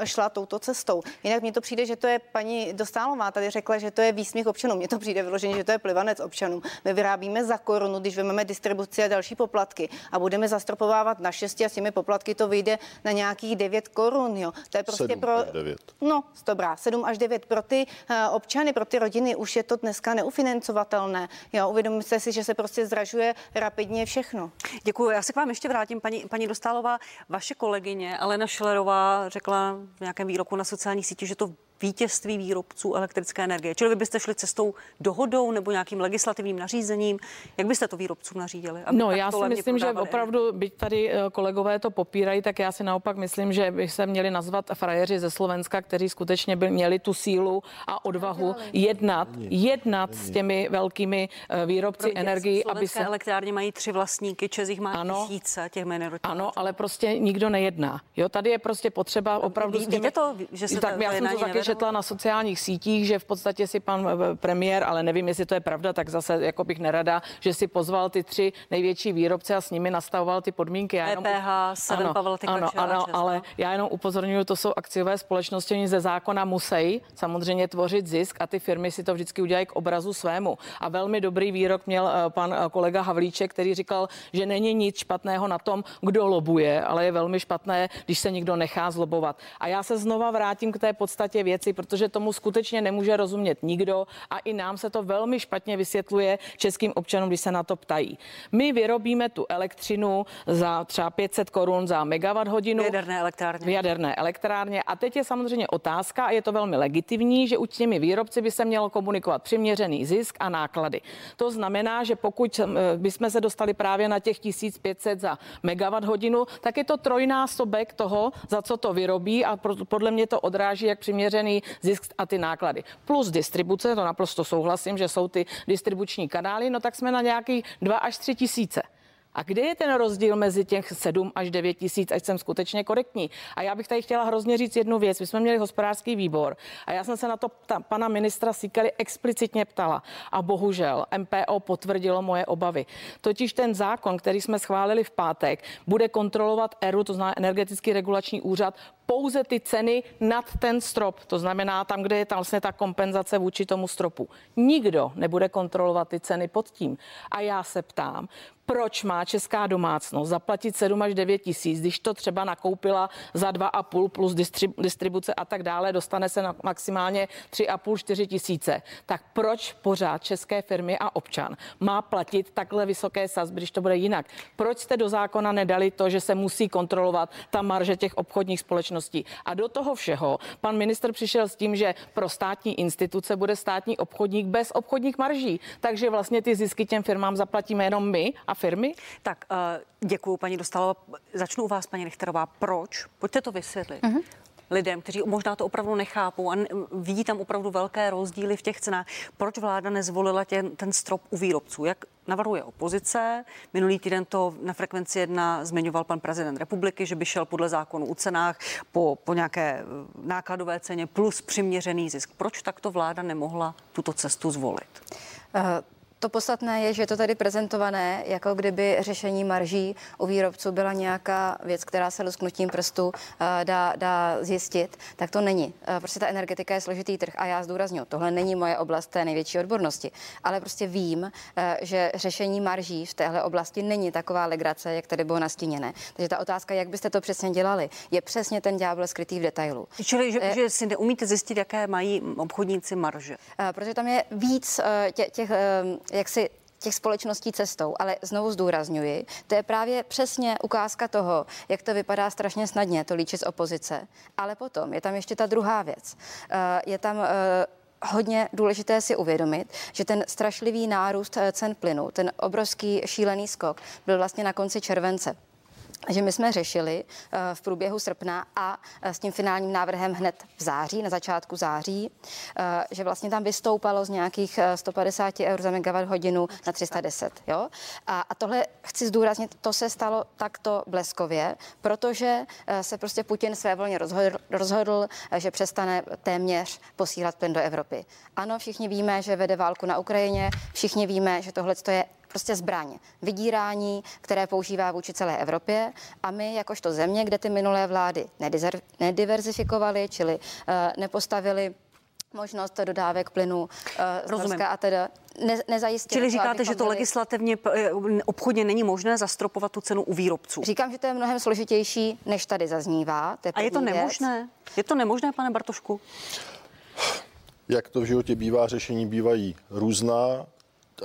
eh, šla touto cestou. Jinak mně to přijde, že to je paní Dostálová tady řekla, že to je výsměch občanům. Mně to přijde vyloženě, že to je plivanec občanům. My vyrábíme za korunu, když vezmeme distribuci a další poplatky a budeme zastropovávat na 6 a s těmi poplatky to vyjde na nějakých 9 korun. Jo. To je prostě 7 pro. 9. No, dobrá, 7 až 9 pro ty uh, občany, pro ty rodiny už je to dneska neufinancovatelné. Jo, uvědomíte si, že se prostě zdražuje rapidně všechno. Děkuji. Já se k vám ještě vrátím, paní, paní Dostálová. Vaše kolegyně Alena Šlerová řekla v nějakém výroku na sociálních sítích, že to vítězství výrobců elektrické energie. Čili vy byste šli cestou dohodou nebo nějakým legislativním nařízením. Jak byste to výrobcům nařídili? No, já si myslím, že opravdu, byť tady eh, kolegové to popírají, tak já si naopak myslím, že by se měli nazvat frajeři ze Slovenska, kteří skutečně by měli tu sílu a odvahu jednat, jednat s těmi velkými eh, výrobci energii, aby se... elektrárně mají tři vlastníky, Čezích má ano, tisíce těch minerů. Ano, ale prostě nikdo nejedná. Jo, tady je prostě potřeba opravdu... Víte to, že se tak, to já jsem to četla na sociálních sítích, že v podstatě si pan eh, premiér, ale nevím, jestli to je pravda, tak zase jako bych nerada, že si pozval ty tři největší výrobce a s nimi nastavoval ty podmínky. Já jenom, EPH, ano, Pavel ano, ano, ale já jenom upozorňuji, to jsou akciové společnosti, oni ze zákona musí samozřejmě tvořit zisk a ty firmy si to vždycky udělají k obrazu svému. A velmi dobrý výrok měl eh, pan eh, kolega Havlíček, který říkal, že není nic špatného na tom, kdo lobuje, ale je velmi špatné, když se někdo nechá zlobovat. A já se znova vrátím k té podstatě věci, protože tomu skutečně nemůže rozumět nikdo a i nám se to velmi špatně vysvětluje českým občanům, když se na to ptají. My vyrobíme tu elektřinu za třeba 500 korun za megawatt hodinu. V jaderné elektrárně. V jaderné elektrárně. A teď je samozřejmě otázka, a je to velmi legitimní, že u těmi výrobci by se mělo komunikovat přiměřený zisk a náklady. To znamená, že pokud eh, bychom se dostali právě na těch 1500 za megawatt hodinu, tak je to trojnásobek toho, za co to vyrobí a podle mě to odráží jak přiměřený zisk a ty náklady. Plus distribuce, to naprosto souhlasím, že jsou ty distribuční kanály, no tak jsme na nějaký 2 až 3 tisíce. A kde je ten rozdíl mezi těch 7 až 9 tisíc, ať jsem skutečně korektní? A já bych tady chtěla hrozně říct jednu věc. My jsme měli hospodářský výbor a já jsem se na to ta, pana ministra Sikali explicitně ptala. A bohužel MPO potvrdilo moje obavy. Totiž ten zákon, který jsme schválili v pátek, bude kontrolovat ERU, to znamená energetický regulační úřad, pouze ty ceny nad ten strop, to znamená tam, kde je tam vlastně ta kompenzace vůči tomu stropu. Nikdo nebude kontrolovat ty ceny pod tím. A já se ptám, proč má česká domácnost zaplatit 7 až 9 tisíc, když to třeba nakoupila za 2,5 plus distribuce a tak dále, dostane se na maximálně 3,5, 4 tisíce. Tak proč pořád české firmy a občan má platit takhle vysoké sazby, když to bude jinak? Proč jste do zákona nedali to, že se musí kontrolovat ta marže těch obchodních společností? A do toho všeho pan minister přišel s tím, že pro státní instituce bude státní obchodník bez obchodních marží. Takže vlastně ty zisky těm firmám zaplatíme jenom my a firmy? Tak uh, děkuji, paní Dostalo. Začnu u vás, paní Nechterová. Proč? Pojďte to vysvětlit. Uh-huh lidem, kteří možná to opravdu nechápou a vidí tam opravdu velké rozdíly v těch cenách. Proč vláda nezvolila tě, ten strop u výrobců? Jak navrhuje opozice? Minulý týden to na frekvenci jedna zmiňoval pan prezident republiky, že by šel podle zákonu u cenách po, po nějaké eh, nákladové ceně plus přiměřený zisk. Proč takto vláda nemohla tuto cestu zvolit? Uh, to podstatné je, že je to tady prezentované, jako kdyby řešení marží u výrobců byla nějaká věc, která se lusknutím prstu eh, dá, dá zjistit, tak to není. Eh, prostě ta energetika je složitý trh a já zdůraznuju, tohle není moje oblast té největší odbornosti, ale prostě vím, eh, že řešení marží v téhle oblasti není taková legrace, jak tady bylo nastíněné. Takže ta otázka, jak byste to přesně dělali, je přesně ten ďábel skrytý v detailu. Čili, že, že si neumíte zjistit, jaké mají obchodníci marže? Protože tam je víc těch, těch jak si těch společností cestou, ale znovu zdůrazňuji, to je právě přesně ukázka toho, jak to vypadá strašně snadně, to líčit z opozice. Ale potom je tam ještě ta druhá věc. Eh, je tam eh, hodně důležité si uvědomit, že ten strašlivý nárůst eh, cen plynu, ten obrovský šílený skok byl vlastně na konci července že my jsme řešili eh, v průběhu srpna a eh, s tím finálním návrhem hned v září, na začátku září, eh, že vlastně tam vystoupalo z nějakých 150 eur za megawatt hodinu na 310. Jo? A, a tohle chci zdůraznit, to se stalo takto bleskově, protože se prostě Putin své volně rozhodl, rozhodl, že přestane téměř posílat plyn do Evropy. Ano, všichni víme, že vede válku na Ukrajině, všichni víme, že tohle je prostě zbraň, vydírání, které používá vůči celé Evropě a my jakožto země, kde ty minulé vlády nediverzifikovaly, čili uh, nepostavili možnost dodávek plynu uh, z a teda ne, nezajistili. Čili říkáte, že to byli... legislativně eh, obchodně není možné zastropovat tu cenu u výrobců? Říkám, že to je mnohem složitější, než tady zaznívá. To je a je to nemožné? Věc. Je to nemožné, pane Bartošku? Jak to v životě bývá, řešení bývají různá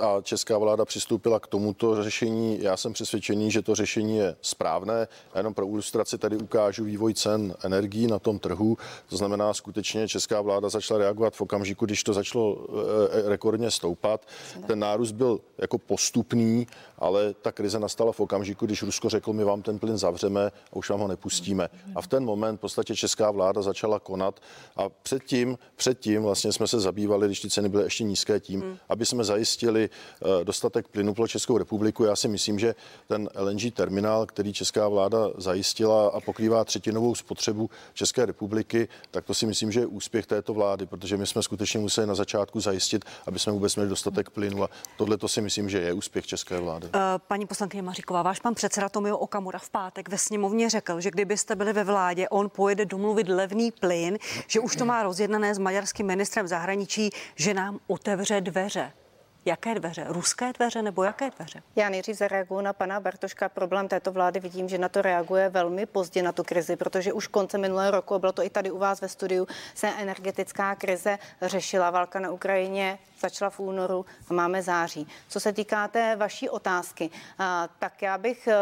a česká vláda přistoupila k tomuto řešení. Já jsem přesvědčený, že to řešení je správné. Já jenom pro ilustraci tady ukážu vývoj cen energií na tom trhu. To znamená, skutečně česká vláda začala reagovat v okamžiku, když to začalo eh, rekordně stoupat. Ten nárůst byl jako postupný, ale ta krize nastala v okamžiku, když Rusko řeklo, my vám ten plyn zavřeme a už vám ho nepustíme. A v ten moment v podstatě česká vláda začala konat a předtím, předtím vlastně jsme se zabývali, když ty ceny byly ještě nízké tím, aby jsme zajistili zajistili eh, dostatek plynu pro Českou republiku. Já si myslím, že ten LNG terminál, který česká vláda zajistila a pokrývá třetinovou spotřebu České republiky, tak to si myslím, že je úspěch této vlády, protože my jsme skutečně museli na začátku zajistit, aby jsme vůbec měli dostatek plynu. A tohle to si myslím, že je úspěch české vlády. Eh, paní poslankyně Maříková, váš pan předseda Tomio Okamura v pátek ve sněmovně řekl, že kdybyste byli ve vládě, on pojede domluvit levný plyn, že už to má rozjednané s maďarským ministrem zahraničí, že nám otevře dveře. Jaké dveře? Ruské dveře nebo jaké dveře? Já nejdřív zareaguju na pana Bartoška. Problém této vlády vidím, že na to reaguje velmi pozdě na tu krizi, protože už konce minulého roku, bylo to i tady u vás ve studiu, se energetická krize řešila. Válka na Ukrajině začala v únoru a máme září. Co se týká té vaší otázky, tak já bych e,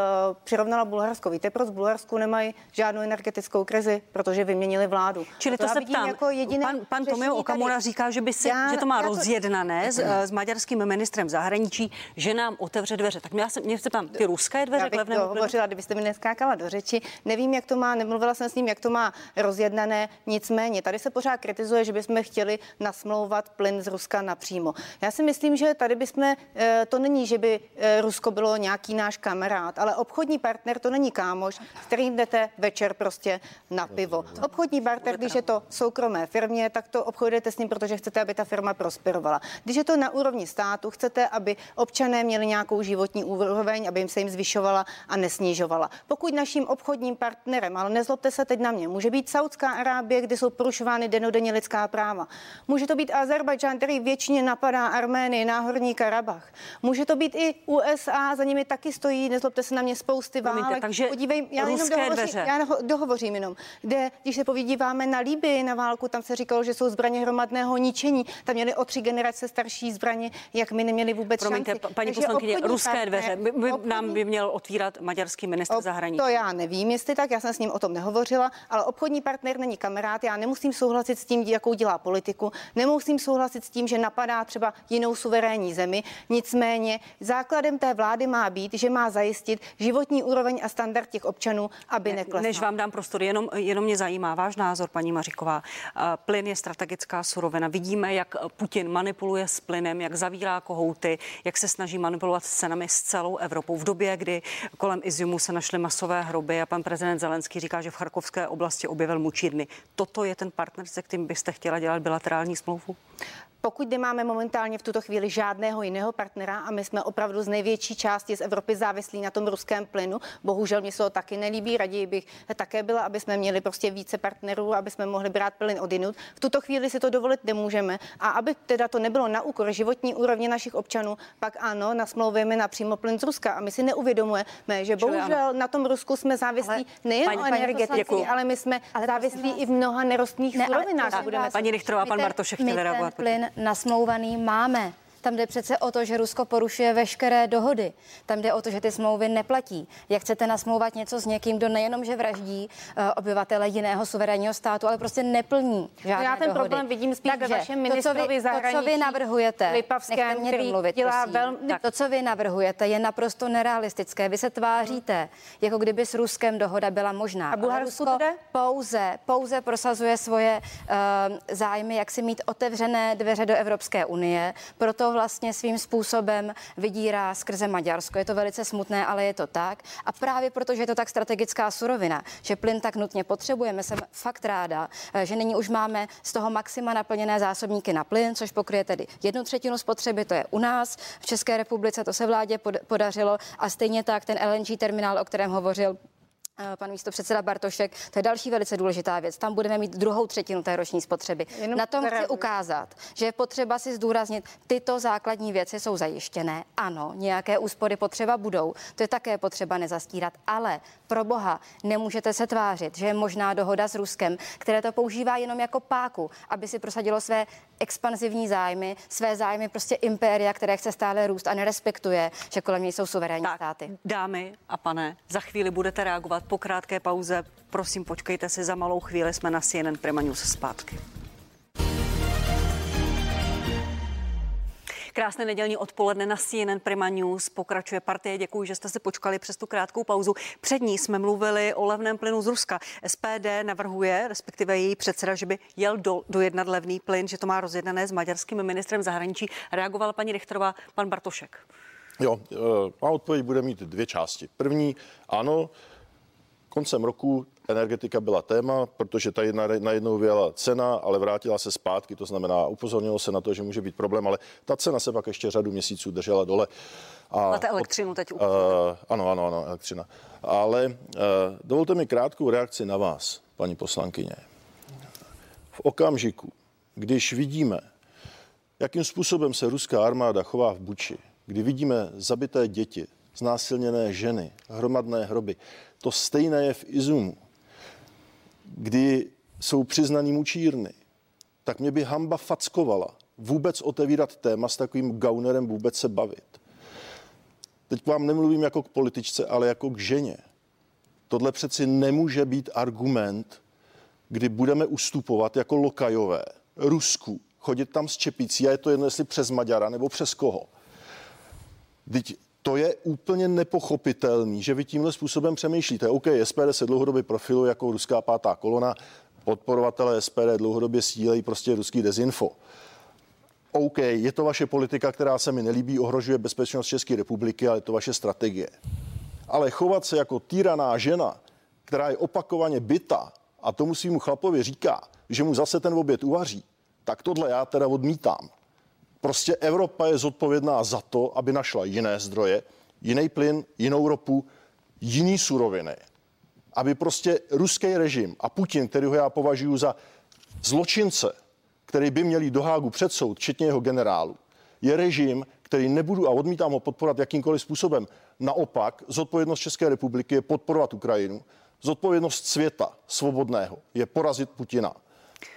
přirovnala Bulharsko. Víte, proč v Bulharsku nemají žádnou energetickou krizi? Protože vyměnili vládu. Čili to, to se ptám. Jako pan, pan Tomio Okamura tady. říká, že, by si, já, že to má rozjednané to... s, e, s maďarským ministrem zahraničí, že nám otevře dveře. Tak já se, mě se ptám, ty ruské dveře já bych to hovořila, kdybyste mi neskákala do řeči. Nevím, jak to má, nemluvila jsem s ním, jak to má rozjednané. Nicméně, tady se pořád kritizuje, že bychom chtěli nasmlouvat plyn z Ruska například přímo. Já si myslím, že tady bychom, eh, to není, že by eh, Rusko bylo nějaký náš kamarád, ale obchodní partner to není kámoš, s kterým jdete večer prostě na pivo. Obchodní partner, když je to soukromé firmě, tak to obchodujete s ním, protože chcete, aby ta firma prosperovala. Když je to na úrovni státu, chcete, aby občané měli nějakou životní úroveň, aby jim se jim zvyšovala a nesnižovala. Pokud naším obchodním partnerem, ale nezlobte se teď na mě, může být Saudská Arábie, kde jsou porušovány denodenně lidská práva. Může to být Azerbajdžán, který většině napadá Arménii, Náhorní Karabach. Může to být i USA, za nimi taky stojí, nezlobte se na mě, spousty válek. takže Podívej, já jenom dohovořím, dveře. já dohovořím jenom, kde, když se povídíváme na Libii, na válku, tam se říkalo, že jsou zbraně hromadného ničení. Tam měli o tři generace starší zbraně, jak my neměli vůbec Promiňte, šanci. paní Takže poslankyně, ruské partner, dveře. By, by, obchodní, nám by měl otvírat maďarský ministr ob, zahraničí. To já nevím, jestli tak, já jsem s ním o tom nehovořila, ale obchodní partner není kamarád. Já nemusím souhlasit s tím, jakou dělá politiku. Nemusím souhlasit s tím, že napadá třeba jinou suverénní zemi. Nicméně základem té vlády má být, že má zajistit životní úroveň a standard těch občanů, aby neklesl. Než vám dám prostor, jenom, jenom mě zajímá váš názor, paní Maříková. Plyn je strategická surovina. Vidíme, jak Putin manipuluje s plynem, jak zavírá kohouty, jak se snaží manipulovat s cenami s celou Evropou. V době, kdy kolem Iziumu se našly masové hroby a pan prezident Zelenský říká, že v Charkovské oblasti objevil mučírny. Toto je ten partner, se kterým byste chtěla dělat bilaterální smlouvu? Pokud nemáme momentálně v tuto chvíli žádného jiného partnera a my jsme opravdu z největší části z Evropy závislí na tom ruském plynu, bohužel mě se to taky nelíbí, raději bych také byla, aby jsme měli prostě více partnerů, aby jsme mohli brát plyn odinut. V tuto chvíli si to dovolit nemůžeme a aby teda to nebylo na úkor životní úrovně našich občanů, pak ano, nasmlouvujeme na přímo plyn z Ruska a my si neuvědomujeme, že bohužel na tom Rusku jsme závislí ale, nejen o energetiky, ale my jsme ale závislí i v mnoha nerostných ne, surovinách. Paní Richtrová, pan Bartošek chtěl reagovat. Plyn nasmouvaný máme. Tam jde přece o to, že Rusko porušuje veškeré dohody. Tam jde o to, že ty smlouvy neplatí. Jak chcete nasmouvat něco s někým, kdo nejenom, že vraždí uh, obyvatele jiného suverénního státu, ale prostě neplní žádné Já ten dohody. problém vidím spíš Takže ve vašem ministrovi to, co vy, zahraničí. To, co vy navrhujete, Lipavském, mě domluvit, dělá velmi... To, co vy navrhujete, je naprosto nerealistické. Vy se tváříte, jako kdyby s Ruskem dohoda byla možná. A Bulharsko pouze, pouze prosazuje svoje uh, zájmy, jak si mít otevřené dveře do Evropské unie. Proto vlastně svým způsobem vydírá skrze Maďarsko. Je to velice smutné, ale je to tak. A právě protože je to tak strategická surovina, že plyn tak nutně potřebujeme, jsem fakt ráda, eh, že nyní už máme z toho maxima naplněné zásobníky na plyn, což pokryje tedy jednu třetinu spotřeby, to je u nás v České republice, to se vládě podařilo a stejně tak ten LNG terminál, o kterém hovořil pan místo předseda Bartošek, to je další velice důležitá věc. Tam budeme mít druhou třetinu té roční spotřeby. Jenom Na tom chci ukázat, že je potřeba si zdůraznit, tyto základní věci jsou zajištěné. Ano, nějaké úspory potřeba budou, to je také potřeba nezastírat, ale pro boha nemůžete se tvářit, že je možná dohoda s Ruskem, které to používá jenom jako páku, aby si prosadilo své expanzivní zájmy, své zájmy prostě impéria, které chce stále růst a nerespektuje, že kolem něj jsou suverénní tak, státy. Dámy a pane, za chvíli budete reagovat po krátké pauze. Prosím, počkejte si, za malou chvíli jsme na CNN Prima News zpátky. Krásné nedělní odpoledne na CNN Prima News. Pokračuje partie. Děkuji, že jste si počkali přes tu krátkou pauzu. Před ní jsme mluvili o levném plynu z Ruska. SPD navrhuje, respektive její předseda, že by jel do, dojednat levný plyn, že to má rozjednané s maďarským ministrem zahraničí. Reagovala paní Richterová, pan Bartošek. Jo, eh, má odpověď bude mít dvě části. První, ano, koncem roku energetika byla téma, protože tady najednou vyjela cena, ale vrátila se zpátky, to znamená, upozornilo se na to, že může být problém, ale ta cena se pak ještě řadu měsíců držela dole. A Máte elektřinu teď? Uh, ano, ano, ano, elektřina. Ale uh, dovolte mi krátkou reakci na vás, paní poslankyně. V okamžiku, když vidíme, jakým způsobem se ruská armáda chová v Buči, kdy vidíme zabité děti, znásilněné ženy, hromadné hroby, to stejné je v Izumu, kdy jsou přiznaný mučírny, tak mě by hamba fackovala vůbec otevírat téma s takovým gaunerem vůbec se bavit. Teď vám nemluvím jako k političce, ale jako k ženě. Tohle přeci nemůže být argument, kdy budeme ustupovat jako lokajové Rusku, chodit tam s čepicí a je to jedno, jestli přes Maďara nebo přes koho. Teď to je úplně nepochopitelný, že vy tímhle způsobem přemýšlíte. OK, SPD se dlouhodobě profiluje jako ruská pátá kolona, podporovatelé SPD dlouhodobě sdílejí prostě ruský dezinfo. OK, je to vaše politika, která se mi nelíbí, ohrožuje bezpečnost České republiky, ale je to vaše strategie. Ale chovat se jako týraná žena, která je opakovaně byta a tomu svýmu chlapovi říká, že mu zase ten oběd uvaří, tak tohle já teda odmítám. Prostě Evropa je zodpovědná za to, aby našla jiné zdroje, jiný plyn, jinou ropu, jiný suroviny. Aby prostě ruský režim a Putin, který ho já považuji za zločince, který by měli do Hágu před soud, včetně jeho generálu, je režim, který nebudu a odmítám ho podporovat jakýmkoliv způsobem. Naopak, zodpovědnost České republiky je podporovat Ukrajinu, zodpovědnost světa svobodného je porazit Putina.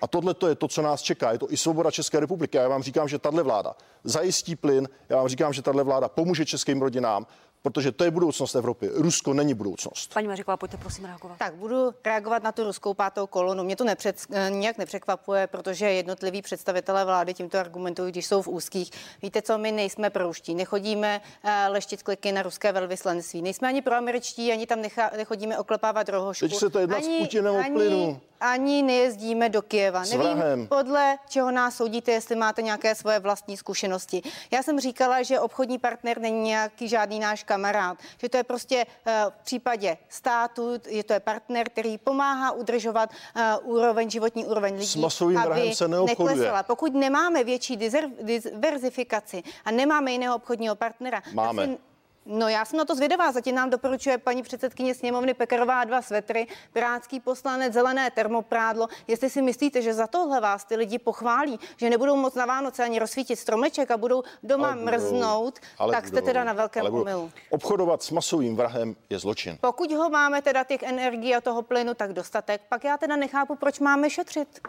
A tohle to je to, co nás čeká. Je to i svoboda České republiky. Já vám říkám, že tahle vláda zajistí plyn, já vám říkám, že tahle vláda pomůže českým rodinám, protože to je budoucnost Evropy. Rusko není budoucnost. Paní Maříková, pojďte prosím reagovat. Tak budu reagovat na tu ruskou pátou kolonu. Mě to nepřed, nijak nepřekvapuje, protože jednotliví představitelé vlády tímto argumentují, když jsou v úzkých. Víte co, my nejsme prouští, nechodíme eh, leštit kliky na ruské velvyslanectví, nejsme ani pro američtí, ani tam necha, nechodíme oklepávat rohošku. Teď se to jedná ani, s Putinem o plynu. Ani nejezdíme do Kieva. S Nevím, vrahem. podle čeho nás soudíte, jestli máte nějaké svoje vlastní zkušenosti. Já jsem říkala, že obchodní partner není nějaký žádný náš kamarád, že to je prostě eh, v případě státu, je to je partner, který pomáhá udržovat eh, úroveň, životní úroveň lidí. S masovým vrahem se. Neklesala. Pokud nemáme větší diverzifikaci a nemáme jiného obchodního partnera, Máme. Tak si No já jsem na to zvědavá. Zatím nám doporučuje paní předsedkyně sněmovny Pekarová dva svetry, pirátský poslanec, zelené termoprádlo. Jestli si myslíte, že za tohle vás ty lidi pochválí, že nebudou moc na Vánoce ani rozsvítit stromeček a budou doma Ale budou. mrznout, Ale tak jste budou. teda na velkém omylu. Obchodovat s masovým vrahem je zločin. Pokud ho máme teda těch energií a toho plynu tak dostatek, pak já teda nechápu, proč máme šetřit.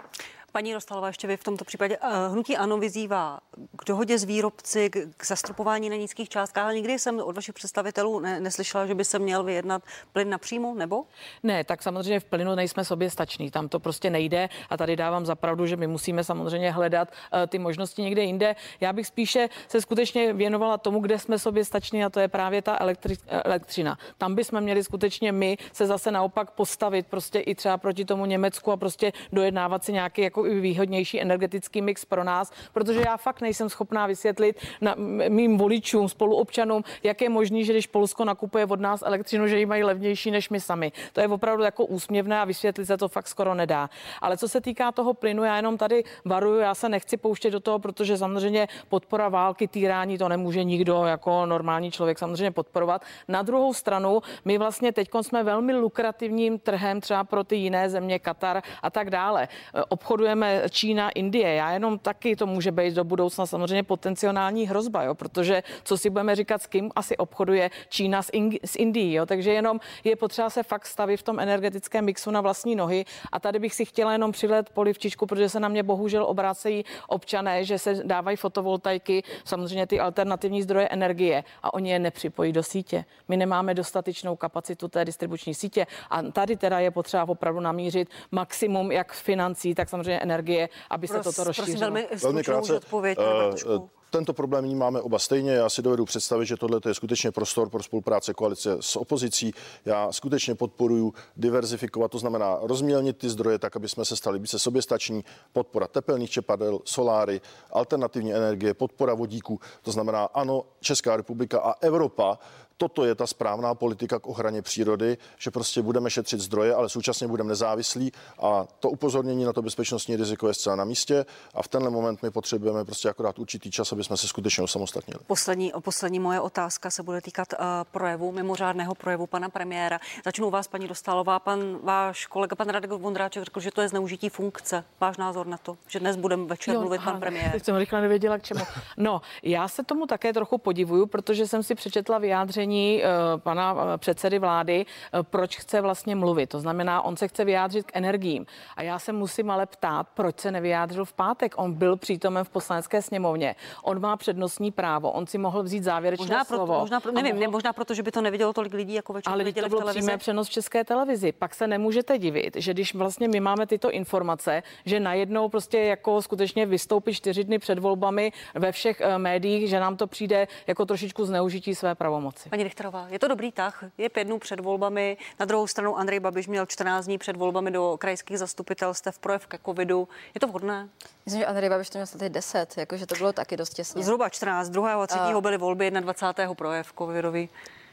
Paní Rostalová, ještě vy v tomto případě. Uh, hnutí ANO vyzývá k dohodě s výrobci, k, k zastropování na nízkých částkách, ale nikdy jsem od vašich představitelů ne, neslyšela, že by se měl vyjednat plyn napřímo, nebo? Ne, tak samozřejmě v plynu nejsme sobě stační, tam to prostě nejde a tady dávám za pravdu, že my musíme samozřejmě hledat uh, ty možnosti někde jinde. Já bych spíše se skutečně věnovala tomu, kde jsme sobě stační a to je právě ta elektri- elektřina. Tam bychom měli skutečně my se zase naopak postavit prostě i třeba proti tomu Německu a prostě dojednávat si nějaký jako i výhodnější energetický mix pro nás, protože já fakt nejsem schopná vysvětlit na mým voličům, spoluobčanům, jak je možný, že když Polsko nakupuje od nás elektřinu, že ji mají levnější než my sami. To je opravdu jako úsměvné a vysvětlit se to fakt skoro nedá. Ale co se týká toho plynu, já jenom tady varuju, já se nechci pouštět do toho, protože samozřejmě podpora války, týrání, to nemůže nikdo jako normální člověk samozřejmě podporovat. Na druhou stranu, my vlastně teď jsme velmi lukrativním trhem třeba pro ty jiné země, Katar a tak dále. Obchodujeme Čína, Indie. Já jenom taky to může být do budoucna samozřejmě potenciální hrozba, jo, protože co si budeme říkat, s kým asi obchoduje Čína s, Ing- s Indií. Jo, takže jenom je potřeba se fakt stavit v tom energetickém mixu na vlastní nohy. A tady bych si chtěla jenom přilet polivčičku, protože se na mě bohužel obrácejí občané, že se dávají fotovoltaiky, samozřejmě ty alternativní zdroje energie a oni je nepřipojí do sítě. My nemáme dostatečnou kapacitu té distribuční sítě a tady teda je potřeba opravdu namířit maximum jak financí, tak samozřejmě energie, aby se Pros, toto rozšířilo. Prosím, velmi, Velmi krátce. odpověď, Uh, tento problém vnímáme oba stejně. Já si dovedu představit, že tohle je skutečně prostor pro spolupráce koalice s opozicí. Já skutečně podporuji diverzifikovat, to znamená rozmělnit ty zdroje tak, aby jsme se stali více soběstační, podpora tepelných čepadel, soláry, alternativní energie, podpora vodíku. To znamená, ano, Česká republika a Evropa toto je ta správná politika k ochraně přírody, že prostě budeme šetřit zdroje, ale současně budeme nezávislí a to upozornění na to bezpečnostní riziko je zcela na místě a v tenhle moment my potřebujeme prostě akorát určitý čas, aby jsme se skutečně osamostatnili. Poslední, poslední moje otázka se bude týkat uh, projevu, mimořádného projevu pana premiéra. Začnu vás, paní Dostálová. Pan, váš kolega, pan Radek Vondráček, řekl, že to je zneužití funkce. Váš názor na to, že dnes budeme večer jo, mluvit pan premiér. Teď jsem rychle nevěděla, k čemu. No, já se tomu také trochu podivuju, protože jsem si přečetla vyjádření vyjádření eh, pana eh, předsedy vlády, eh, proč chce vlastně mluvit. To znamená, on se chce vyjádřit k energiím. A já se musím ale ptát, proč se nevyjádřil v pátek. On byl přítomen v poslanecké sněmovně. On má přednostní právo. On si mohl vzít závěrečné možná slovo. Proto, možná, pro, nevím, mohl... možná proto, že by to nevidělo tolik lidí, jako večer Ale to byl přímé přenos v české televizi. Pak se nemůžete divit, že když vlastně my máme tyto informace, že najednou prostě jako skutečně vystoupí čtyři dny před volbami ve všech médiích, že nám to přijde jako trošičku zneužití své pravomoci. Paní Richterová, je to dobrý tah? Je pět dnů před volbami. Na druhou stranu Andrej Babiš měl 14 dní před volbami do krajských zastupitelstev projev ke covidu. Je to vhodné? Myslím, že Andrej Babiš to měl tady 10, jakože to bylo taky dost těsně. Zhruba 14. 2. a 3. Uh, byly volby 21. projev covidový.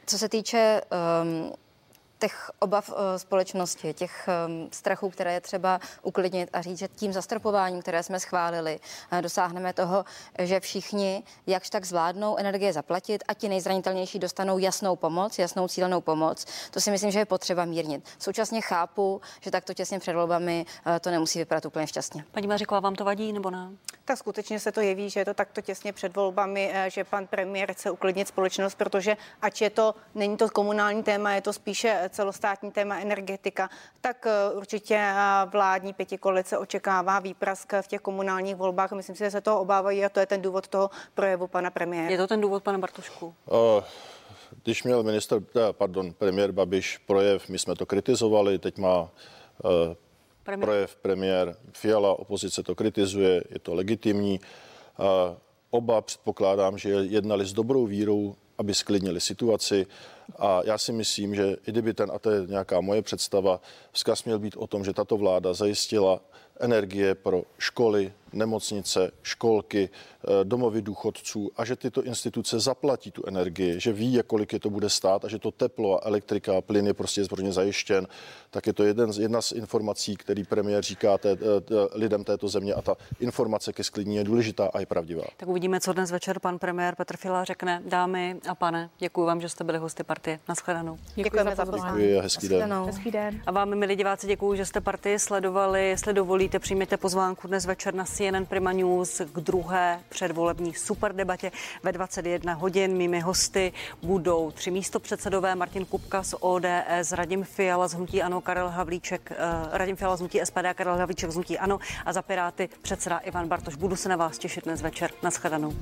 Co se týče um, těch obav eh, společnosti, těch ehm, strachů, které je třeba uklidnit a říct, že tím zastropováním, které jsme schválili, eh, dosáhneme toho, že všichni jakž tak zvládnou energie zaplatit a ti nejzranitelnější dostanou jasnou pomoc, jasnou cílenou pomoc. To si myslím, že je potřeba mírnit. Současně chápu, že takto těsně před volbami eh, to nemusí vypadat úplně šťastně. Paní Mařiková, vám to vadí nebo ne? Tak skutečně se to jeví, že je to takto těsně před volbami, že pan premiér chce uklidnit společnost, protože ať je to, není to komunální téma, je to spíše celostátní téma energetika, tak eh, určitě eh, vládní pětikolice očekává výprask v těch komunálních volbách. Myslím si, že se toho obávají a to je ten důvod toho projevu pana premiéra. Je to ten důvod, pana Bartošku? Uh když měl minister, pardon, premiér Babiš projev, my jsme to kritizovali, teď má uh, premiér. projev premiér Fiala, opozice to kritizuje, je to legitimní. Uh, oba předpokládám, že jednali s dobrou vírou, aby sklidnili situaci. A já si myslím, že i kdyby ten, a to je nějaká moje představa, vzkaz měl být o tom, že tato vláda zajistila energie pro školy, nemocnice, školky, eh, domovy důchodců a že tyto instituce zaplatí tu energii, že ví, kolik je to bude stát a že to teplo a elektrika a plyn je prostě zbrojně zajištěn, tak je to jeden, jedna z informací, který premiér říká té, té, lidem této země a ta informace ke sklidní je důležitá a je pravdivá. Tak uvidíme, co dnes večer pan premiér Petr Fila řekne. Dámy a pane, děkuji vám, že jste byli hosty partie. Naschledanou. Děkujeme za pozvání. Děkuji a hezký den. Hezký den. A vám, milí diváci, děkuji, že jste partii sledovali. Jestli dovolíte, přijměte pozvánku dnes večer na CNN Prima News k druhé předvolební superdebatě ve 21 hodin. Mými hosty budou tři místopředsedové Martin Kupka z ODS, Radim Fiala z Hnutí Ano, Karel Havlíček, uh, Radim Fiala z Hnutí SPD, Karel Havlíček z Hnutí Ano a za Piráty předseda Ivan Bartoš. Budu se na vás těšit dnes večer. Naschledanou.